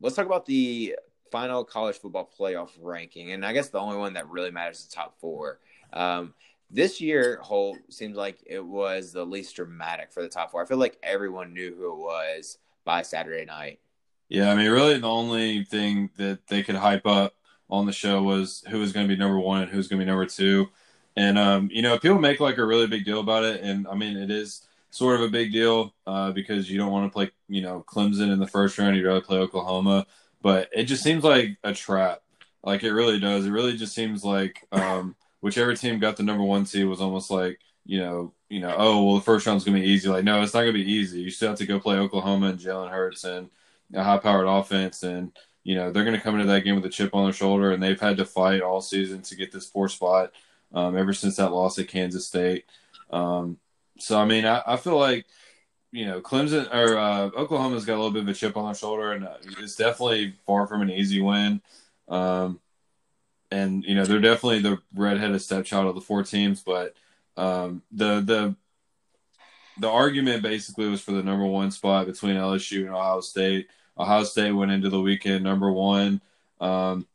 let's talk about the final college football playoff ranking. And I guess the only one that really matters is the top four. Um, this year, Holt seems like it was the least dramatic for the top four. I feel like everyone knew who it was by Saturday night. Yeah, I mean, really, the only thing that they could hype up on the show was who was going to be number one and who's going to be number two. And um, you know, people make like a really big deal about it, and I mean, it is sort of a big deal uh, because you don't want to play, you know, Clemson in the first round. You'd rather play Oklahoma, but it just seems like a trap. Like it really does. It really just seems like um, whichever team got the number one seed was almost like, you know, you know, oh well, the first round's gonna be easy. Like, no, it's not gonna be easy. You still have to go play Oklahoma and Jalen Hurts and a high-powered offense, and you know they're gonna come into that game with a chip on their shoulder, and they've had to fight all season to get this four spot um, ever since that loss at Kansas State. Um, so I mean, I, I, feel like you know Clemson or uh, Oklahoma's got a little bit of a chip on their shoulder, and uh, it's definitely far from an easy win. Um, and you know they're definitely the redheaded stepchild of the four teams, but um, the the the argument basically was for the number one spot between LSU and Ohio State. Ohio State went into the weekend number one. Um,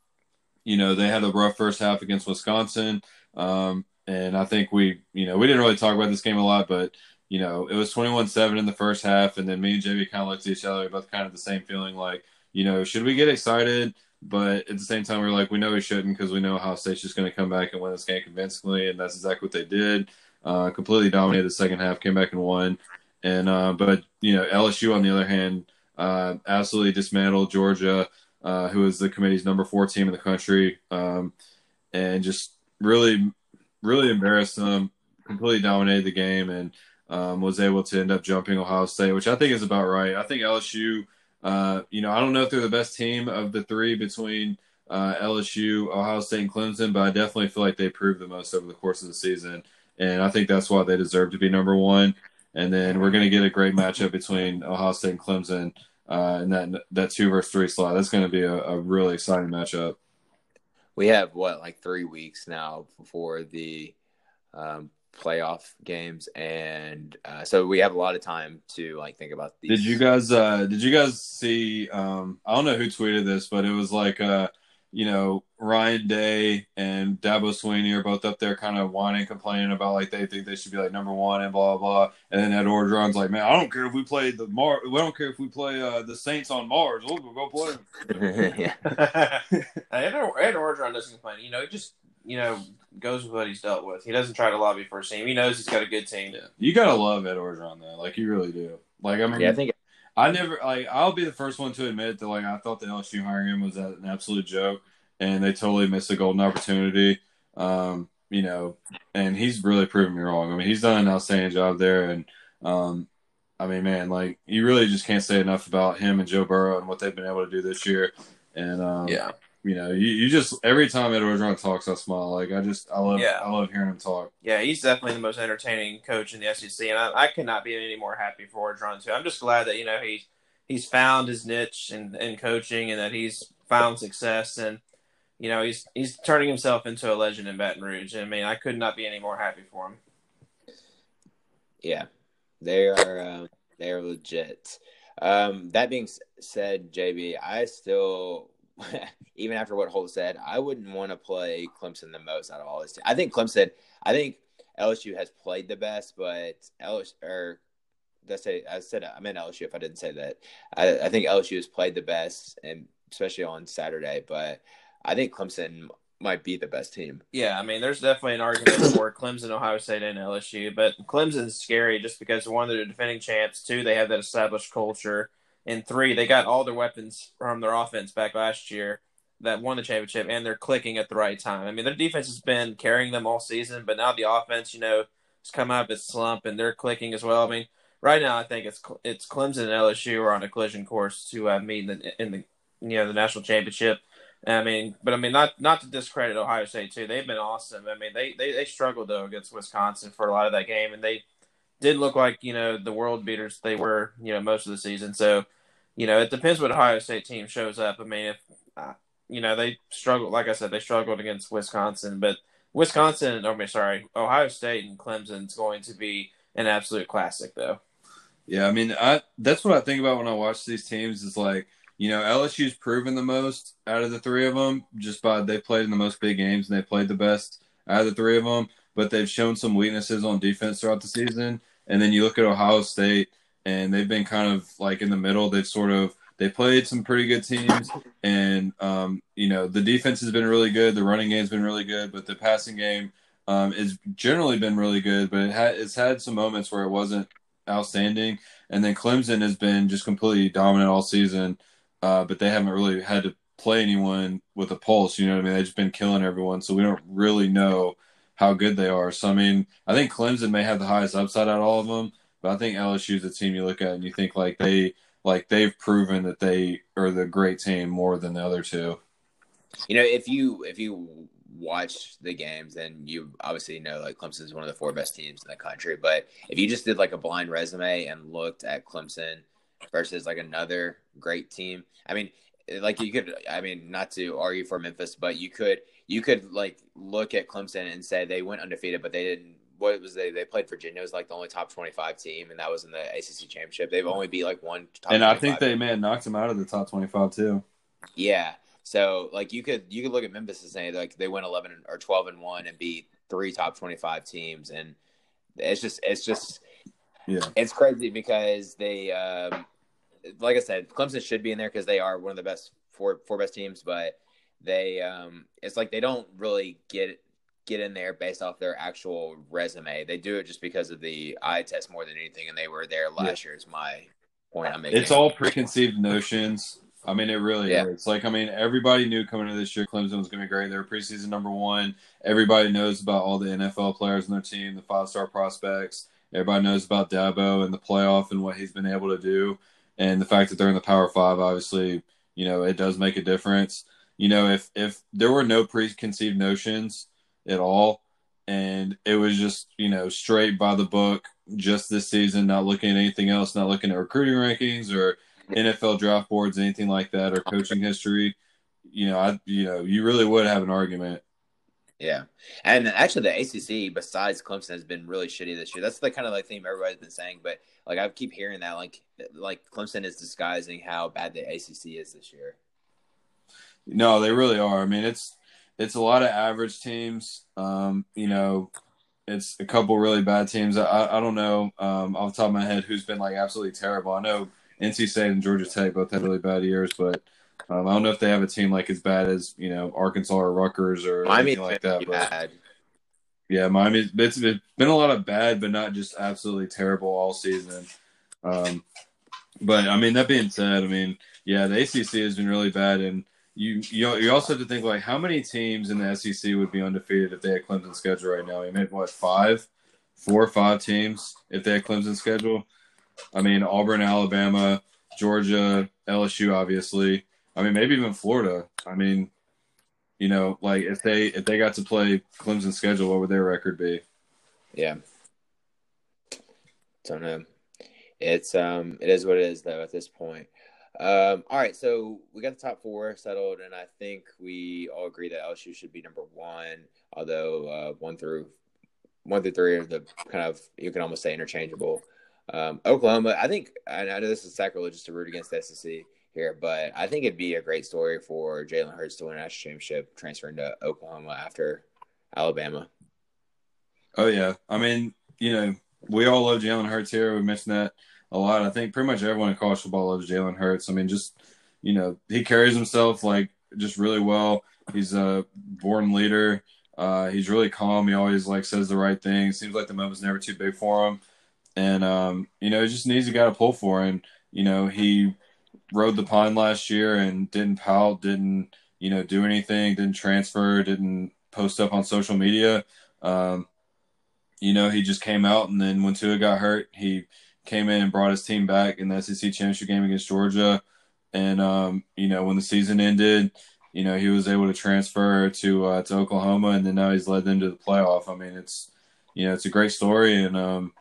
you know they had a rough first half against Wisconsin. Um, and I think we, you know, we didn't really talk about this game a lot, but you know, it was 21-7 in the first half, and then me and JB kind of looked at each other, both kind of the same feeling, like, you know, should we get excited? But at the same time, we are like, we know we shouldn't because we know how State's just going to come back and win this game convincingly, and that's exactly what they did. Uh, completely dominated the second half, came back and won. And uh, but you know, LSU on the other hand, uh, absolutely dismantled Georgia, uh, who is the committee's number four team in the country, um, and just really, really embarrassed them. Completely dominated the game and um, was able to end up jumping Ohio State, which I think is about right. I think LSU. Uh, you know, I don't know if they're the best team of the three between uh, LSU, Ohio State, and Clemson, but I definitely feel like they proved the most over the course of the season, and I think that's why they deserve to be number one. And then we're going to get a great matchup between Ohio State and Clemson, uh, and that that two versus three slot. That's going to be a, a really exciting matchup we have what like three weeks now before the um, playoff games, and uh, so we have a lot of time to like think about these. Did you guys? Uh, did you guys see? Um, I don't know who tweeted this, but it was like uh, you know, Ryan Day and Dabo Swinney are both up there kind of whining, complaining about like they think they should be like number one and blah blah. blah. And then Ed Orgeron's like, man, I don't care if we play the Mars. We don't care if we play uh, the Saints on Mars. We'll go play them. yeah. Ed, Ed Orgeron doesn't complain. You know, he just you know goes with what he's dealt with. He doesn't try to lobby for a team. He knows he's got a good team. Yeah. You gotta love Ed Orgeron though. Like you really do. Like I mean, yeah, I think I never like I'll be the first one to admit that like I thought the LSU hiring him was an absolute joke, and they totally missed a golden opportunity. Um, you know, and he's really proven me wrong. I mean, he's done an outstanding job there, and um, I mean, man, like you really just can't say enough about him and Joe Burrow and what they've been able to do this year. And um, yeah, you know, you, you just every time Ed Orgeron talks, I smile. Like I just I love yeah. I love hearing him talk. Yeah, he's definitely the most entertaining coach in the SEC, and I, I could not be any more happy for Orgeron too. I'm just glad that you know he's he's found his niche in, in coaching and that he's found success and you know he's he's turning himself into a legend in Baton Rouge. I mean, I could not be any more happy for him. Yeah, they are um, they are legit. Um, that being said, JB, I still even after what Holt said, I wouldn't want to play Clemson the most out of all this. Team. I think Clemson. I think LSU has played the best, but LSU or that's say I said I meant LSU if I didn't say that. I, I think LSU has played the best, and especially on Saturday. But I think Clemson might be the best team. Yeah, I mean, there's definitely an argument for Clemson, Ohio State, and LSU, but Clemson's scary just because one, they're defending champs. Two, they have that established culture and three, they got all their weapons from their offense back last year that won the championship, and they're clicking at the right time. I mean, their defense has been carrying them all season, but now the offense, you know, has come out of its slump, and they're clicking as well. I mean, right now, I think it's it's Clemson and LSU are on a collision course to uh, meet in the, in the you know the national championship. I mean, but I mean, not not to discredit Ohio State too. They've been awesome. I mean, they they they struggled though against Wisconsin for a lot of that game, and they didn't look like you know the world beaters they were you know most of the season. So you know, it depends what Ohio State team shows up. I mean, if uh, you know they struggled, like I said, they struggled against Wisconsin, but Wisconsin, or mean, sorry, Ohio State and Clemson's going to be an absolute classic, though. Yeah, I mean, I that's what I think about when I watch these teams. Is like, you know, LSU's proven the most out of the three of them, just by they played in the most big games and they played the best out of the three of them. But they've shown some weaknesses on defense throughout the season. And then you look at Ohio State and they've been kind of like in the middle. They've sort of they played some pretty good teams, and um, you know the defense has been really good. The running game's been really good, but the passing game um, has generally been really good. But it ha- it's had some moments where it wasn't outstanding. And then Clemson has been just completely dominant all season, uh, but they haven't really had to play anyone with a pulse. You know what I mean? They've just been killing everyone, so we don't really know how good they are. So I mean, I think Clemson may have the highest upside out of all of them. But I think LSU is a team you look at and you think like they like they've proven that they are the great team more than the other two. You know, if you if you watch the games, then you obviously know like Clemson is one of the four best teams in the country. But if you just did like a blind resume and looked at Clemson versus like another great team, I mean, like you could, I mean, not to argue for Memphis, but you could you could like look at Clemson and say they went undefeated, but they didn't what was they? They played Virginia was like the only top twenty five team, and that was in the ACC championship. They've only beat like one. and I think they man knocked them out of the top twenty five too. Yeah, so like you could you could look at Memphis and say like they went eleven or twelve and one and beat three top twenty five teams, and it's just it's just yeah it's crazy because they um, like I said Clemson should be in there because they are one of the best four four best teams, but they um it's like they don't really get get in there based off their actual resume. They do it just because of the eye test more than anything, and they were there last yeah. year. Is my point I'm making. It's all preconceived notions. I mean, it really yeah. is. Like, I mean, everybody knew coming into this year Clemson was going to be great. They were preseason number one. Everybody knows about all the NFL players on their team, the five star prospects. Everybody knows about Dabo and the playoff and what he's been able to do. And the fact that they're in the Power Five, obviously, you know, it does make a difference. You know, if if there were no preconceived notions, at all. And it was just, you know, straight by the book just this season, not looking at anything else, not looking at recruiting rankings or NFL draft boards, anything like that, or coaching history. You know, I, you know, you really would have an argument. Yeah, and actually, the ACC besides Clemson has been really shitty this year. That's the kind of like theme everybody's been saying, but like I keep hearing that like like Clemson is disguising how bad the ACC is this year. No, they really are. I mean, it's it's a lot of average teams. Um, you know, it's a couple really bad teams. I, I don't know um, off the top of my head who's been like absolutely terrible. I know NC State and Georgia Tech both had really bad years, but um, I don't know if they have a team like as bad as you know Arkansas or Rutgers or Miami anything like that. But, bad. Yeah, Miami. It's, it's been a lot of bad, but not just absolutely terrible all season. Um, but I mean, that being said, I mean, yeah, the ACC has been really bad, and you you you also have to think like how many teams in the SEC would be undefeated if they had Clemson's schedule right now? You made what five, four or five teams if they had Clemson's schedule. I mean, Auburn, Alabama, Georgia, LSU, obviously. I mean, maybe even Florida. I mean, you know, like if they if they got to play Clemson's schedule, what would their record be? Yeah. Don't know. It's um it is what it is though at this point. Um, all right, so we got the top four settled, and I think we all agree that LSU should be number one. Although uh, one through one through three are the kind of you can almost say interchangeable. Um, Oklahoma, I think I know this is sacrilegious to root against the SEC here, but I think it'd be a great story for Jalen Hurts to win a national championship, transferring to Oklahoma after Alabama. Oh yeah, I mean, you know, we all love Jalen Hurts here. We mentioned that a lot. I think pretty much everyone in college football loves Jalen Hurts. I mean, just you know, he carries himself like just really well. He's a born leader. Uh, he's really calm. He always like says the right thing. Seems like the moment's never too big for him, and um, you know, he just needs a guy to pull for. And you know, he rode the pine last year and didn't pout, didn't you know do anything, didn't transfer, didn't post up on social media. Um, you know, he just came out, and then when Tua got hurt, he came in and brought his team back in the SEC championship game against Georgia. And um, you know, when the season ended, you know, he was able to transfer to uh, to Oklahoma, and then now he's led them to the playoff. I mean, it's you know, it's a great story, and um,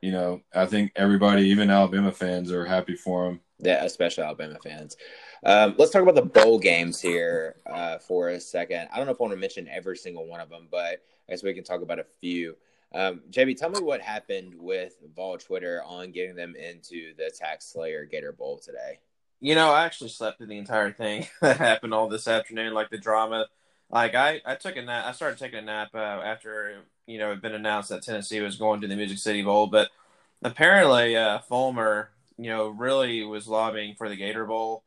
you know, I think everybody, even Alabama fans, are happy for him. Yeah, especially Alabama fans. Um, let's talk about the bowl games here uh, for a second. I don't know if I want to mention every single one of them, but I guess we can talk about a few. Um, JB, tell me what happened with Vol Twitter on getting them into the Tax Slayer Gator Bowl today. You know, I actually slept through the entire thing that happened all this afternoon, like the drama. Like I, I took a nap. I started taking a nap uh, after you know it had been announced that Tennessee was going to the Music City Bowl, but apparently uh, Fulmer, you know, really was lobbying for the Gator Bowl,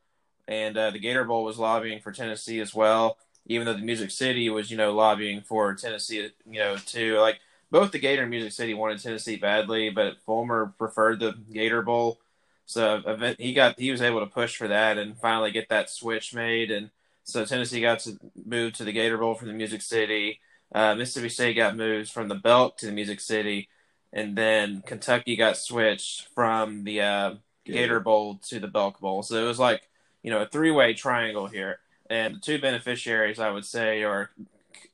and uh, the Gator Bowl was lobbying for Tennessee as well. Even though the Music City was, you know, lobbying for Tennessee, you know, too. Like both the Gator and Music City wanted Tennessee badly, but Fulmer preferred the Gator Bowl. So he got he was able to push for that and finally get that switch made, and so Tennessee got to move to the Gator Bowl from the Music City. Uh, Mississippi State got moved from the Belk to the Music City, and then Kentucky got switched from the uh, Gator Bowl to the Belk Bowl. So it was like you know a three way triangle here, and the two beneficiaries I would say are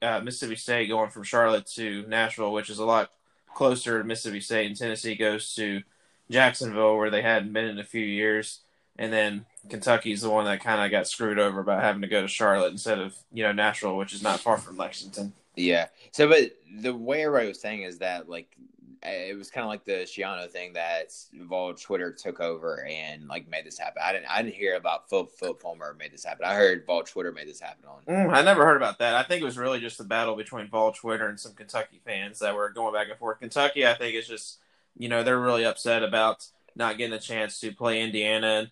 uh, Mississippi State going from Charlotte to Nashville, which is a lot closer to Mississippi State, and Tennessee goes to Jacksonville, where they hadn't been in a few years, and then Kentucky's the one that kind of got screwed over about having to go to Charlotte instead of you know Nashville, which is not far from Lexington. Yeah. So, but the way everybody was saying is that like it was kind of like the Schiano thing that Vol Twitter took over and like made this happen. I didn't I didn't hear about Phil Phil Fulmer made this happen. I heard Vol Twitter made this happen on. Mm, I never heard about that. I think it was really just a battle between Vol Twitter and some Kentucky fans that were going back and forth. Kentucky, I think, is just you know they're really upset about not getting a chance to play Indiana. And,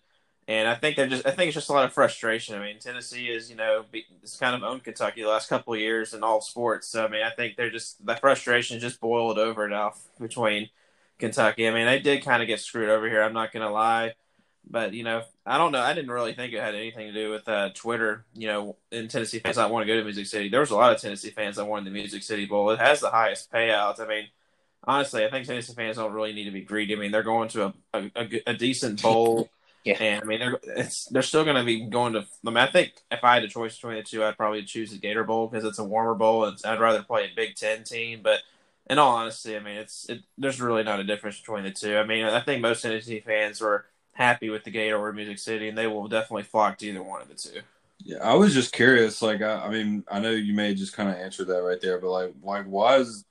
and I think they're just, I think it's just a lot of frustration. I mean, Tennessee is, you know, it's kind of owned Kentucky the last couple of years in all sports. So, I mean, I think they're just, the frustration just boiled over now between Kentucky. I mean, they did kind of get screwed over here. I'm not going to lie. But, you know, I don't know. I didn't really think it had anything to do with uh, Twitter, you know, in Tennessee fans I want to go to Music City. There was a lot of Tennessee fans that wanted the Music City Bowl. It has the highest payouts. I mean, honestly, I think Tennessee fans don't really need to be greedy. I mean, they're going to a, a, a decent bowl. Yeah. And I mean, they're it's they're still going to be going to. I mean, I think if I had a choice between the two, I'd probably choose the Gator Bowl because it's a warmer bowl, and I'd rather play a Big Ten team. But in all honesty, I mean, it's it, there's really not a difference between the two. I mean, I think most Tennessee fans were happy with the Gator or Music City, and they will definitely flock to either one of the two. Yeah, I was just curious. Like, I, I mean, I know you may just kind of answer that right there, but like, like, why is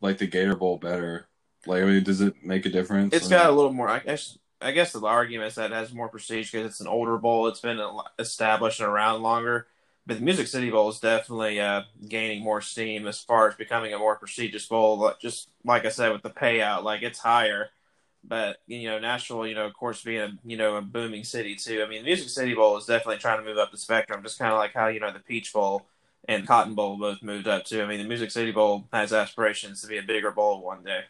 like the Gator Bowl better? Like, I mean, does it make a difference? It's got a little more. I guess I guess the argument is that it has more prestige because it's an older bowl. It's been established and around longer. But the Music City Bowl is definitely uh, gaining more steam as far as becoming a more prestigious bowl. Just like I said, with the payout, like it's higher. But you know, Nashville, you know, of course, being a you know a booming city too. I mean, the Music City Bowl is definitely trying to move up the spectrum, just kind of like how you know the Peach Bowl and Cotton Bowl both moved up too. I mean, the Music City Bowl has aspirations to be a bigger bowl one day.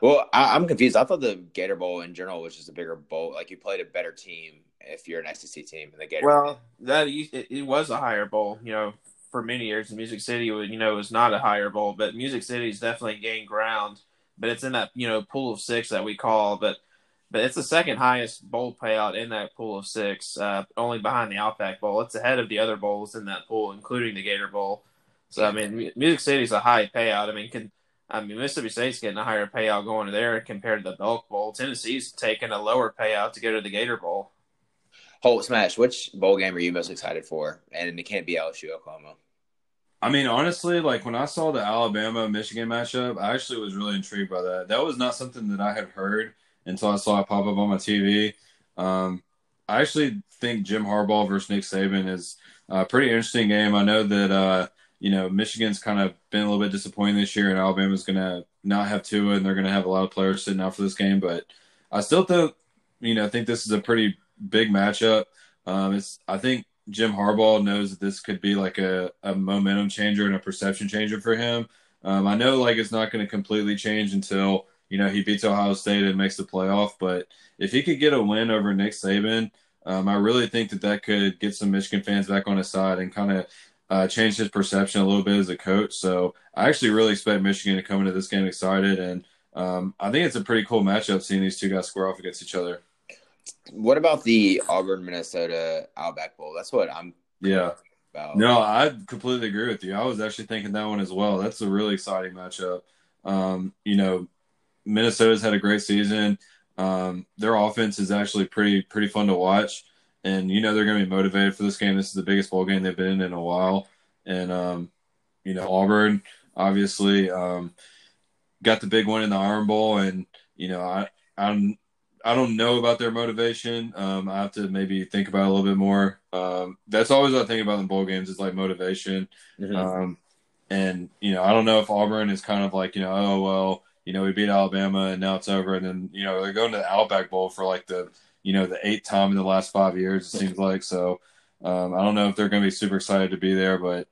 Well, I, am confused. I thought the Gator Bowl in general was just a bigger bowl. Like you played a better team if you're an SEC team in the Gator. Well, bowl. that it, it, was a higher bowl. You know, for many years, And Music City, you know, was not a higher bowl, but Music City's definitely gained ground but it's in that you know pool of six that we call. But but it's the second highest bowl payout in that pool of six, uh, only behind the Outback Bowl. It's ahead of the other bowls in that pool, including the Gator Bowl. So I mean, Music City's a high payout. I mean, can I mean Mississippi State's getting a higher payout going to there compared to the Belk Bowl. Tennessee's taking a lower payout to go to the Gator Bowl. Holt Smash, which bowl game are you most excited for? And it can't be LSU Oklahoma. I mean, honestly, like when I saw the Alabama Michigan matchup, I actually was really intrigued by that. That was not something that I had heard until I saw it pop up on my TV. Um, I actually think Jim Harbaugh versus Nick Saban is a pretty interesting game. I know that uh, you know Michigan's kind of been a little bit disappointing this year, and Alabama's going to not have Tua, and they're going to have a lot of players sitting out for this game. But I still think you know I think this is a pretty big matchup. Um, it's I think Jim Harbaugh knows that this could be like a, a momentum changer and a perception changer for him. Um, I know like it's not going to completely change until you know he beats Ohio State and makes the playoff, but if he could get a win over Nick Saban, um, I really think that that could get some Michigan fans back on his side and kind of uh, change his perception a little bit as a coach. So I actually really expect Michigan to come into this game excited, and um, I think it's a pretty cool matchup seeing these two guys square off against each other. What about the Auburn Minnesota Outback Bowl? That's what I'm. Yeah. About. No, I completely agree with you. I was actually thinking that one as well. That's a really exciting matchup. Um, you know, Minnesota's had a great season. Um, their offense is actually pretty pretty fun to watch, and you know they're going to be motivated for this game. This is the biggest bowl game they've been in in a while, and um, you know Auburn obviously um, got the big one in the Iron Bowl, and you know I I'm I don't know about their motivation. Um, I have to maybe think about it a little bit more. Um, that's always what I think about in bowl games is like motivation. Mm-hmm. Um, and you know, I don't know if Auburn is kind of like you know, oh well, you know, we beat Alabama and now it's over, and then you know they're going to the Outback Bowl for like the you know the eighth time in the last five years. It seems like so. Um, I don't know if they're going to be super excited to be there, but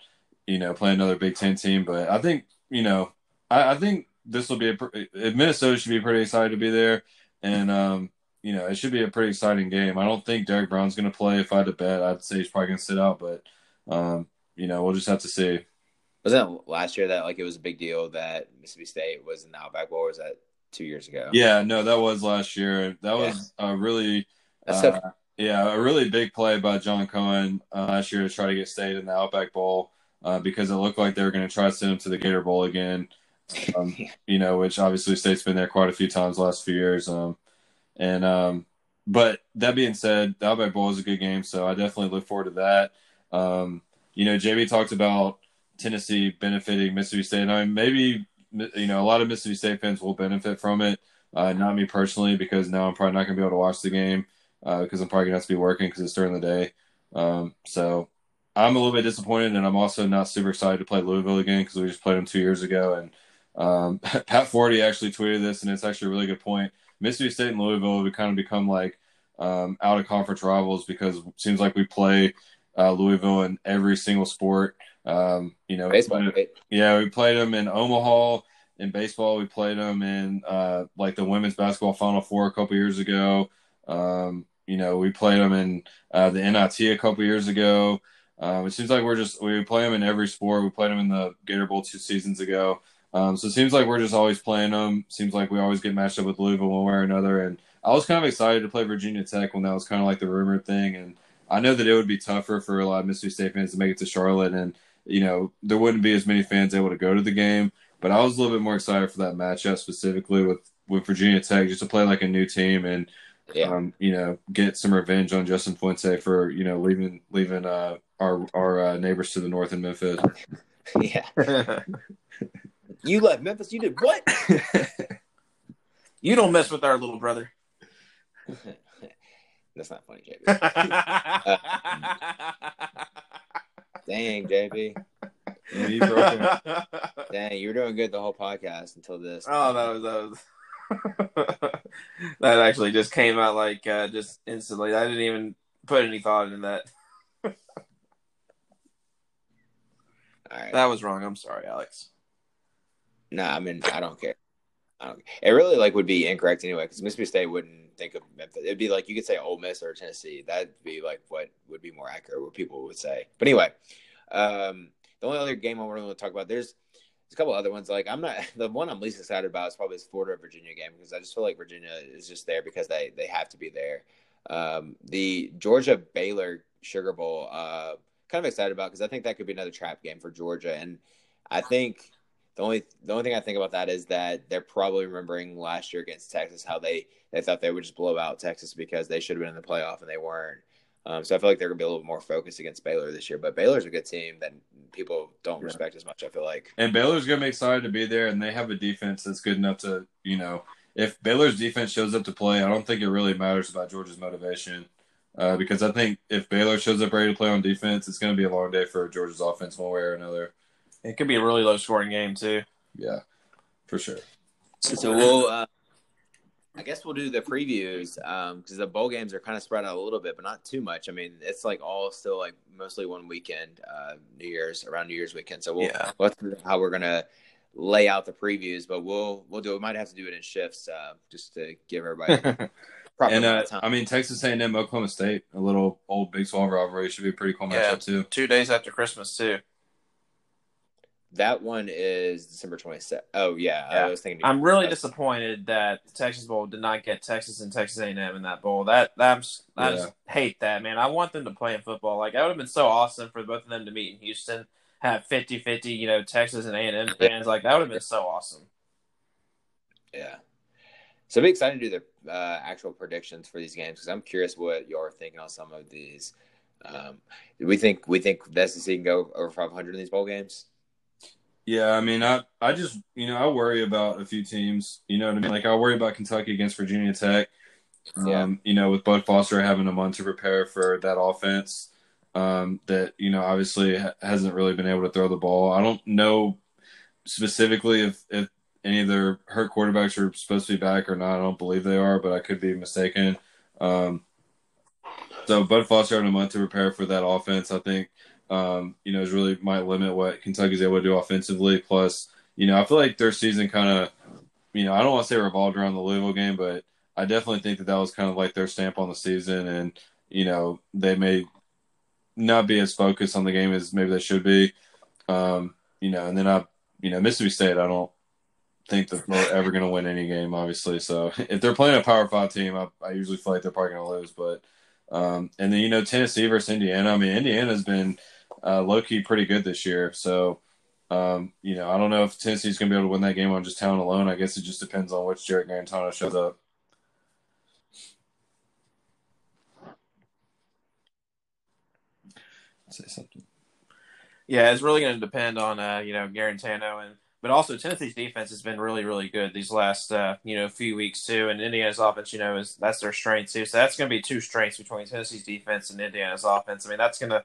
you know, play another Big Ten team. But I think you know, I, I think this will be a Minnesota should be pretty excited to be there and um, you know it should be a pretty exciting game. I don't think Derrick Brown's going to play. If I had to bet, I'd say he's probably going to sit out, but um, you know we'll just have to see. Wasn't last year that like it was a big deal that Mississippi State was in the Outback Bowl? was that two years ago? Yeah, no, that was last year. That yeah. was a really. Uh, yeah, a really big play by John Cohen uh, last year to try to get State in the Outback Bowl uh, because it looked like they were going to try to send him to the Gator Bowl again um, you know, which obviously State's been there quite a few times last few years. Um, and um, but that being said, the Outback Bowl is a good game, so I definitely look forward to that. Um, you know, JB talked about Tennessee benefiting Mississippi State. And I mean, maybe you know a lot of Mississippi State fans will benefit from it. Uh, not me personally, because now I'm probably not going to be able to watch the game uh, because I'm probably going to have to be working because it's during the day. Um, so I'm a little bit disappointed, and I'm also not super excited to play Louisville again because we just played them two years ago, and um, Pat Forde actually tweeted this, and it's actually a really good point. Mississippi State and Louisville have kind of become like um, out of conference rivals because it seems like we play uh, Louisville in every single sport. Um, you know, baseball. Right? Yeah, we played them in Omaha. In baseball, we played them in uh, like the women's basketball Final Four a couple years ago. Um, you know, we played them in uh, the NIT a couple years ago. Um, it seems like we're just we play them in every sport. We played them in the Gator Bowl two seasons ago. Um, so it seems like we're just always playing them. Seems like we always get matched up with Louisville one way or another. And I was kind of excited to play Virginia Tech when that was kind of like the rumored thing. And I know that it would be tougher for a lot of Mississippi State fans to make it to Charlotte, and you know there wouldn't be as many fans able to go to the game. But I was a little bit more excited for that matchup specifically with with Virginia Tech, just to play like a new team and yeah. um, you know get some revenge on Justin Fuente for you know leaving leaving uh, our our uh, neighbors to the north in Memphis. yeah. You left Memphis. You did what? you don't mess with our little brother. That's not funny, JB. uh, dang, JB. Dang, you were doing good the whole podcast until this. Oh, that was that was that actually just came out like uh, just instantly. I didn't even put any thought into that. All right. That was wrong. I'm sorry, Alex. No, nah, I mean I don't care. I don't. It really like would be incorrect anyway because Mississippi State wouldn't think of Memphis. It'd be like you could say Ole Miss or Tennessee. That'd be like what would be more accurate, what people would say. But anyway, um, the only other game I want to talk about there's a couple other ones. Like I'm not the one I'm least excited about is probably this Florida Virginia game because I just feel like Virginia is just there because they they have to be there. Um, the Georgia Baylor Sugar Bowl, uh, kind of excited about because I think that could be another trap game for Georgia, and I think the only the only thing I think about that is that they're probably remembering last year against Texas how they they thought they would just blow out Texas because they should have been in the playoff and they weren't. Um, so I feel like they're gonna be a little more focused against Baylor this year. But Baylor's a good team that people don't yeah. respect as much. I feel like. And Baylor's gonna be excited to be there, and they have a defense that's good enough to you know if Baylor's defense shows up to play, I don't think it really matters about Georgia's motivation. Uh, because I think if Baylor shows up ready to play on defense, it's going to be a long day for Georgia's offense one way or another. It could be a really low scoring game too. Yeah, for sure. So we'll, uh, I guess we'll do the previews because um, the bowl games are kind of spread out a little bit, but not too much. I mean, it's like all still like mostly one weekend, uh, New Year's around New Year's weekend. So we'll, yeah. let's how we're gonna lay out the previews, but we'll we'll do. We might have to do it in shifts uh, just to give everybody. proper and uh, I mean Texas A&M, Oklahoma State, a little old Big 12 rivalry should be a pretty cool yeah, matchup too. Two days after Christmas too. That one is December 27th. Oh yeah, yeah. I was thinking. I'm really disappointed that the Texas Bowl did not get Texas and Texas A&M in that bowl. That that I just hate that man. I want them to play in football. Like that would have been so awesome for both of them to meet in Houston have 50-50, you know, Texas and A&M fans. Like that would have been so awesome. Yeah. So be excited to do the uh, actual predictions for these games because I'm curious what you're thinking on some of these. Um, we think we think the SEC can go over 500 in these bowl games? Yeah, I mean, I I just you know I worry about a few teams. You know what I mean? Like I worry about Kentucky against Virginia Tech. Yeah. Um, you know, with Bud Foster having a month to prepare for that offense um, that you know obviously hasn't really been able to throw the ball. I don't know specifically if if any of their hurt quarterbacks are supposed to be back or not. I don't believe they are, but I could be mistaken. Um, so Bud Foster having a month to prepare for that offense, I think, um, you know, is really might limit what Kentucky's able to do offensively. Plus, you know, I feel like their season kind of, you know, I don't want to say revolved around the Louisville game, but I definitely think that that was kind of like their stamp on the season, and you know, they may not be as focused on the game as maybe they should be. Um, you know, and then I, you know, Mississippi State, I don't think that they're ever going to win any game, obviously. So if they're playing a Power Five team, I, I usually feel like they're probably going to lose. But um, and then you know Tennessee versus Indiana. I mean, Indiana's been uh, low key pretty good this year. So um, you know, I don't know if Tennessee's going to be able to win that game on just talent alone. I guess it just depends on which Jarrett Guarantano shows up. say something. Yeah, it's really going to depend on uh, you know Guarantano and but also Tennessee's defense has been really really good these last uh, you know few weeks too, and Indiana's offense you know is that's their strength too. So that's going to be two strengths between Tennessee's defense and Indiana's offense. I mean that's going to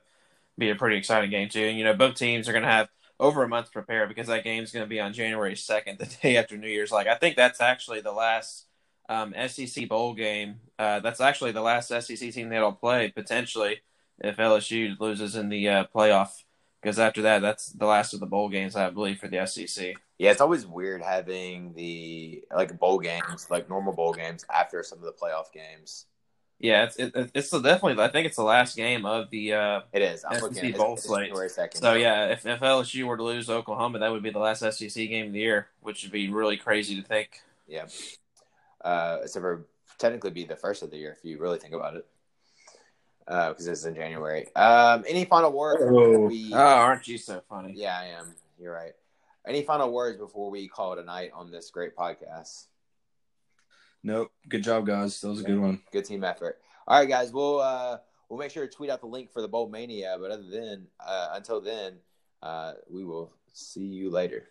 be a pretty exciting game too. And you know both teams are going to have over a month to prepare because that game is going to be on January second, the day after New Year's. Like I think that's actually the last um, SEC bowl game. Uh, that's actually the last SEC team that'll play potentially if LSU loses in the uh, playoff. Because after that, that's the last of the bowl games, I believe, for the SEC. Yeah, it's always weird having the like bowl games, like normal bowl games, after some of the playoff games. Yeah, it's it, it's definitely. I think it's the last game of the. Uh, it is. I'm SEC looking, bowl it's, slate. It's second, so yeah, if, if LSU were to lose Oklahoma, that would be the last SEC game of the year, which would be really crazy to think. Yeah, uh, except for technically be the first of the year if you really think about it because uh, it's in January. Um, any final words? Oh. We... oh, aren't you so funny? Yeah, I am. You're right. Any final words before we call it a night on this great podcast? Nope. Good job, guys. That was a good one. Good team effort. All right, guys. We'll uh, we'll make sure to tweet out the link for the Bowl Mania. But other than uh, until then, uh, we will see you later.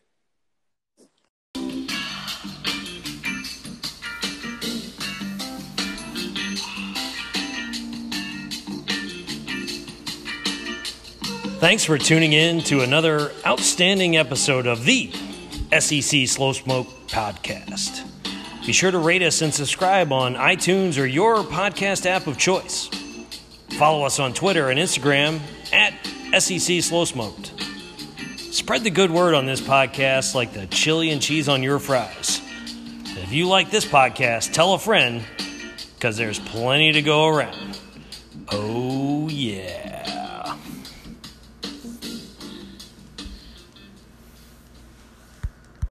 Thanks for tuning in to another outstanding episode of the SEC Slow Smoke Podcast. Be sure to rate us and subscribe on iTunes or your podcast app of choice. Follow us on Twitter and Instagram at SEC Slow Smoked. Spread the good word on this podcast like the chili and cheese on your fries. If you like this podcast, tell a friend because there's plenty to go around. Oh, yeah.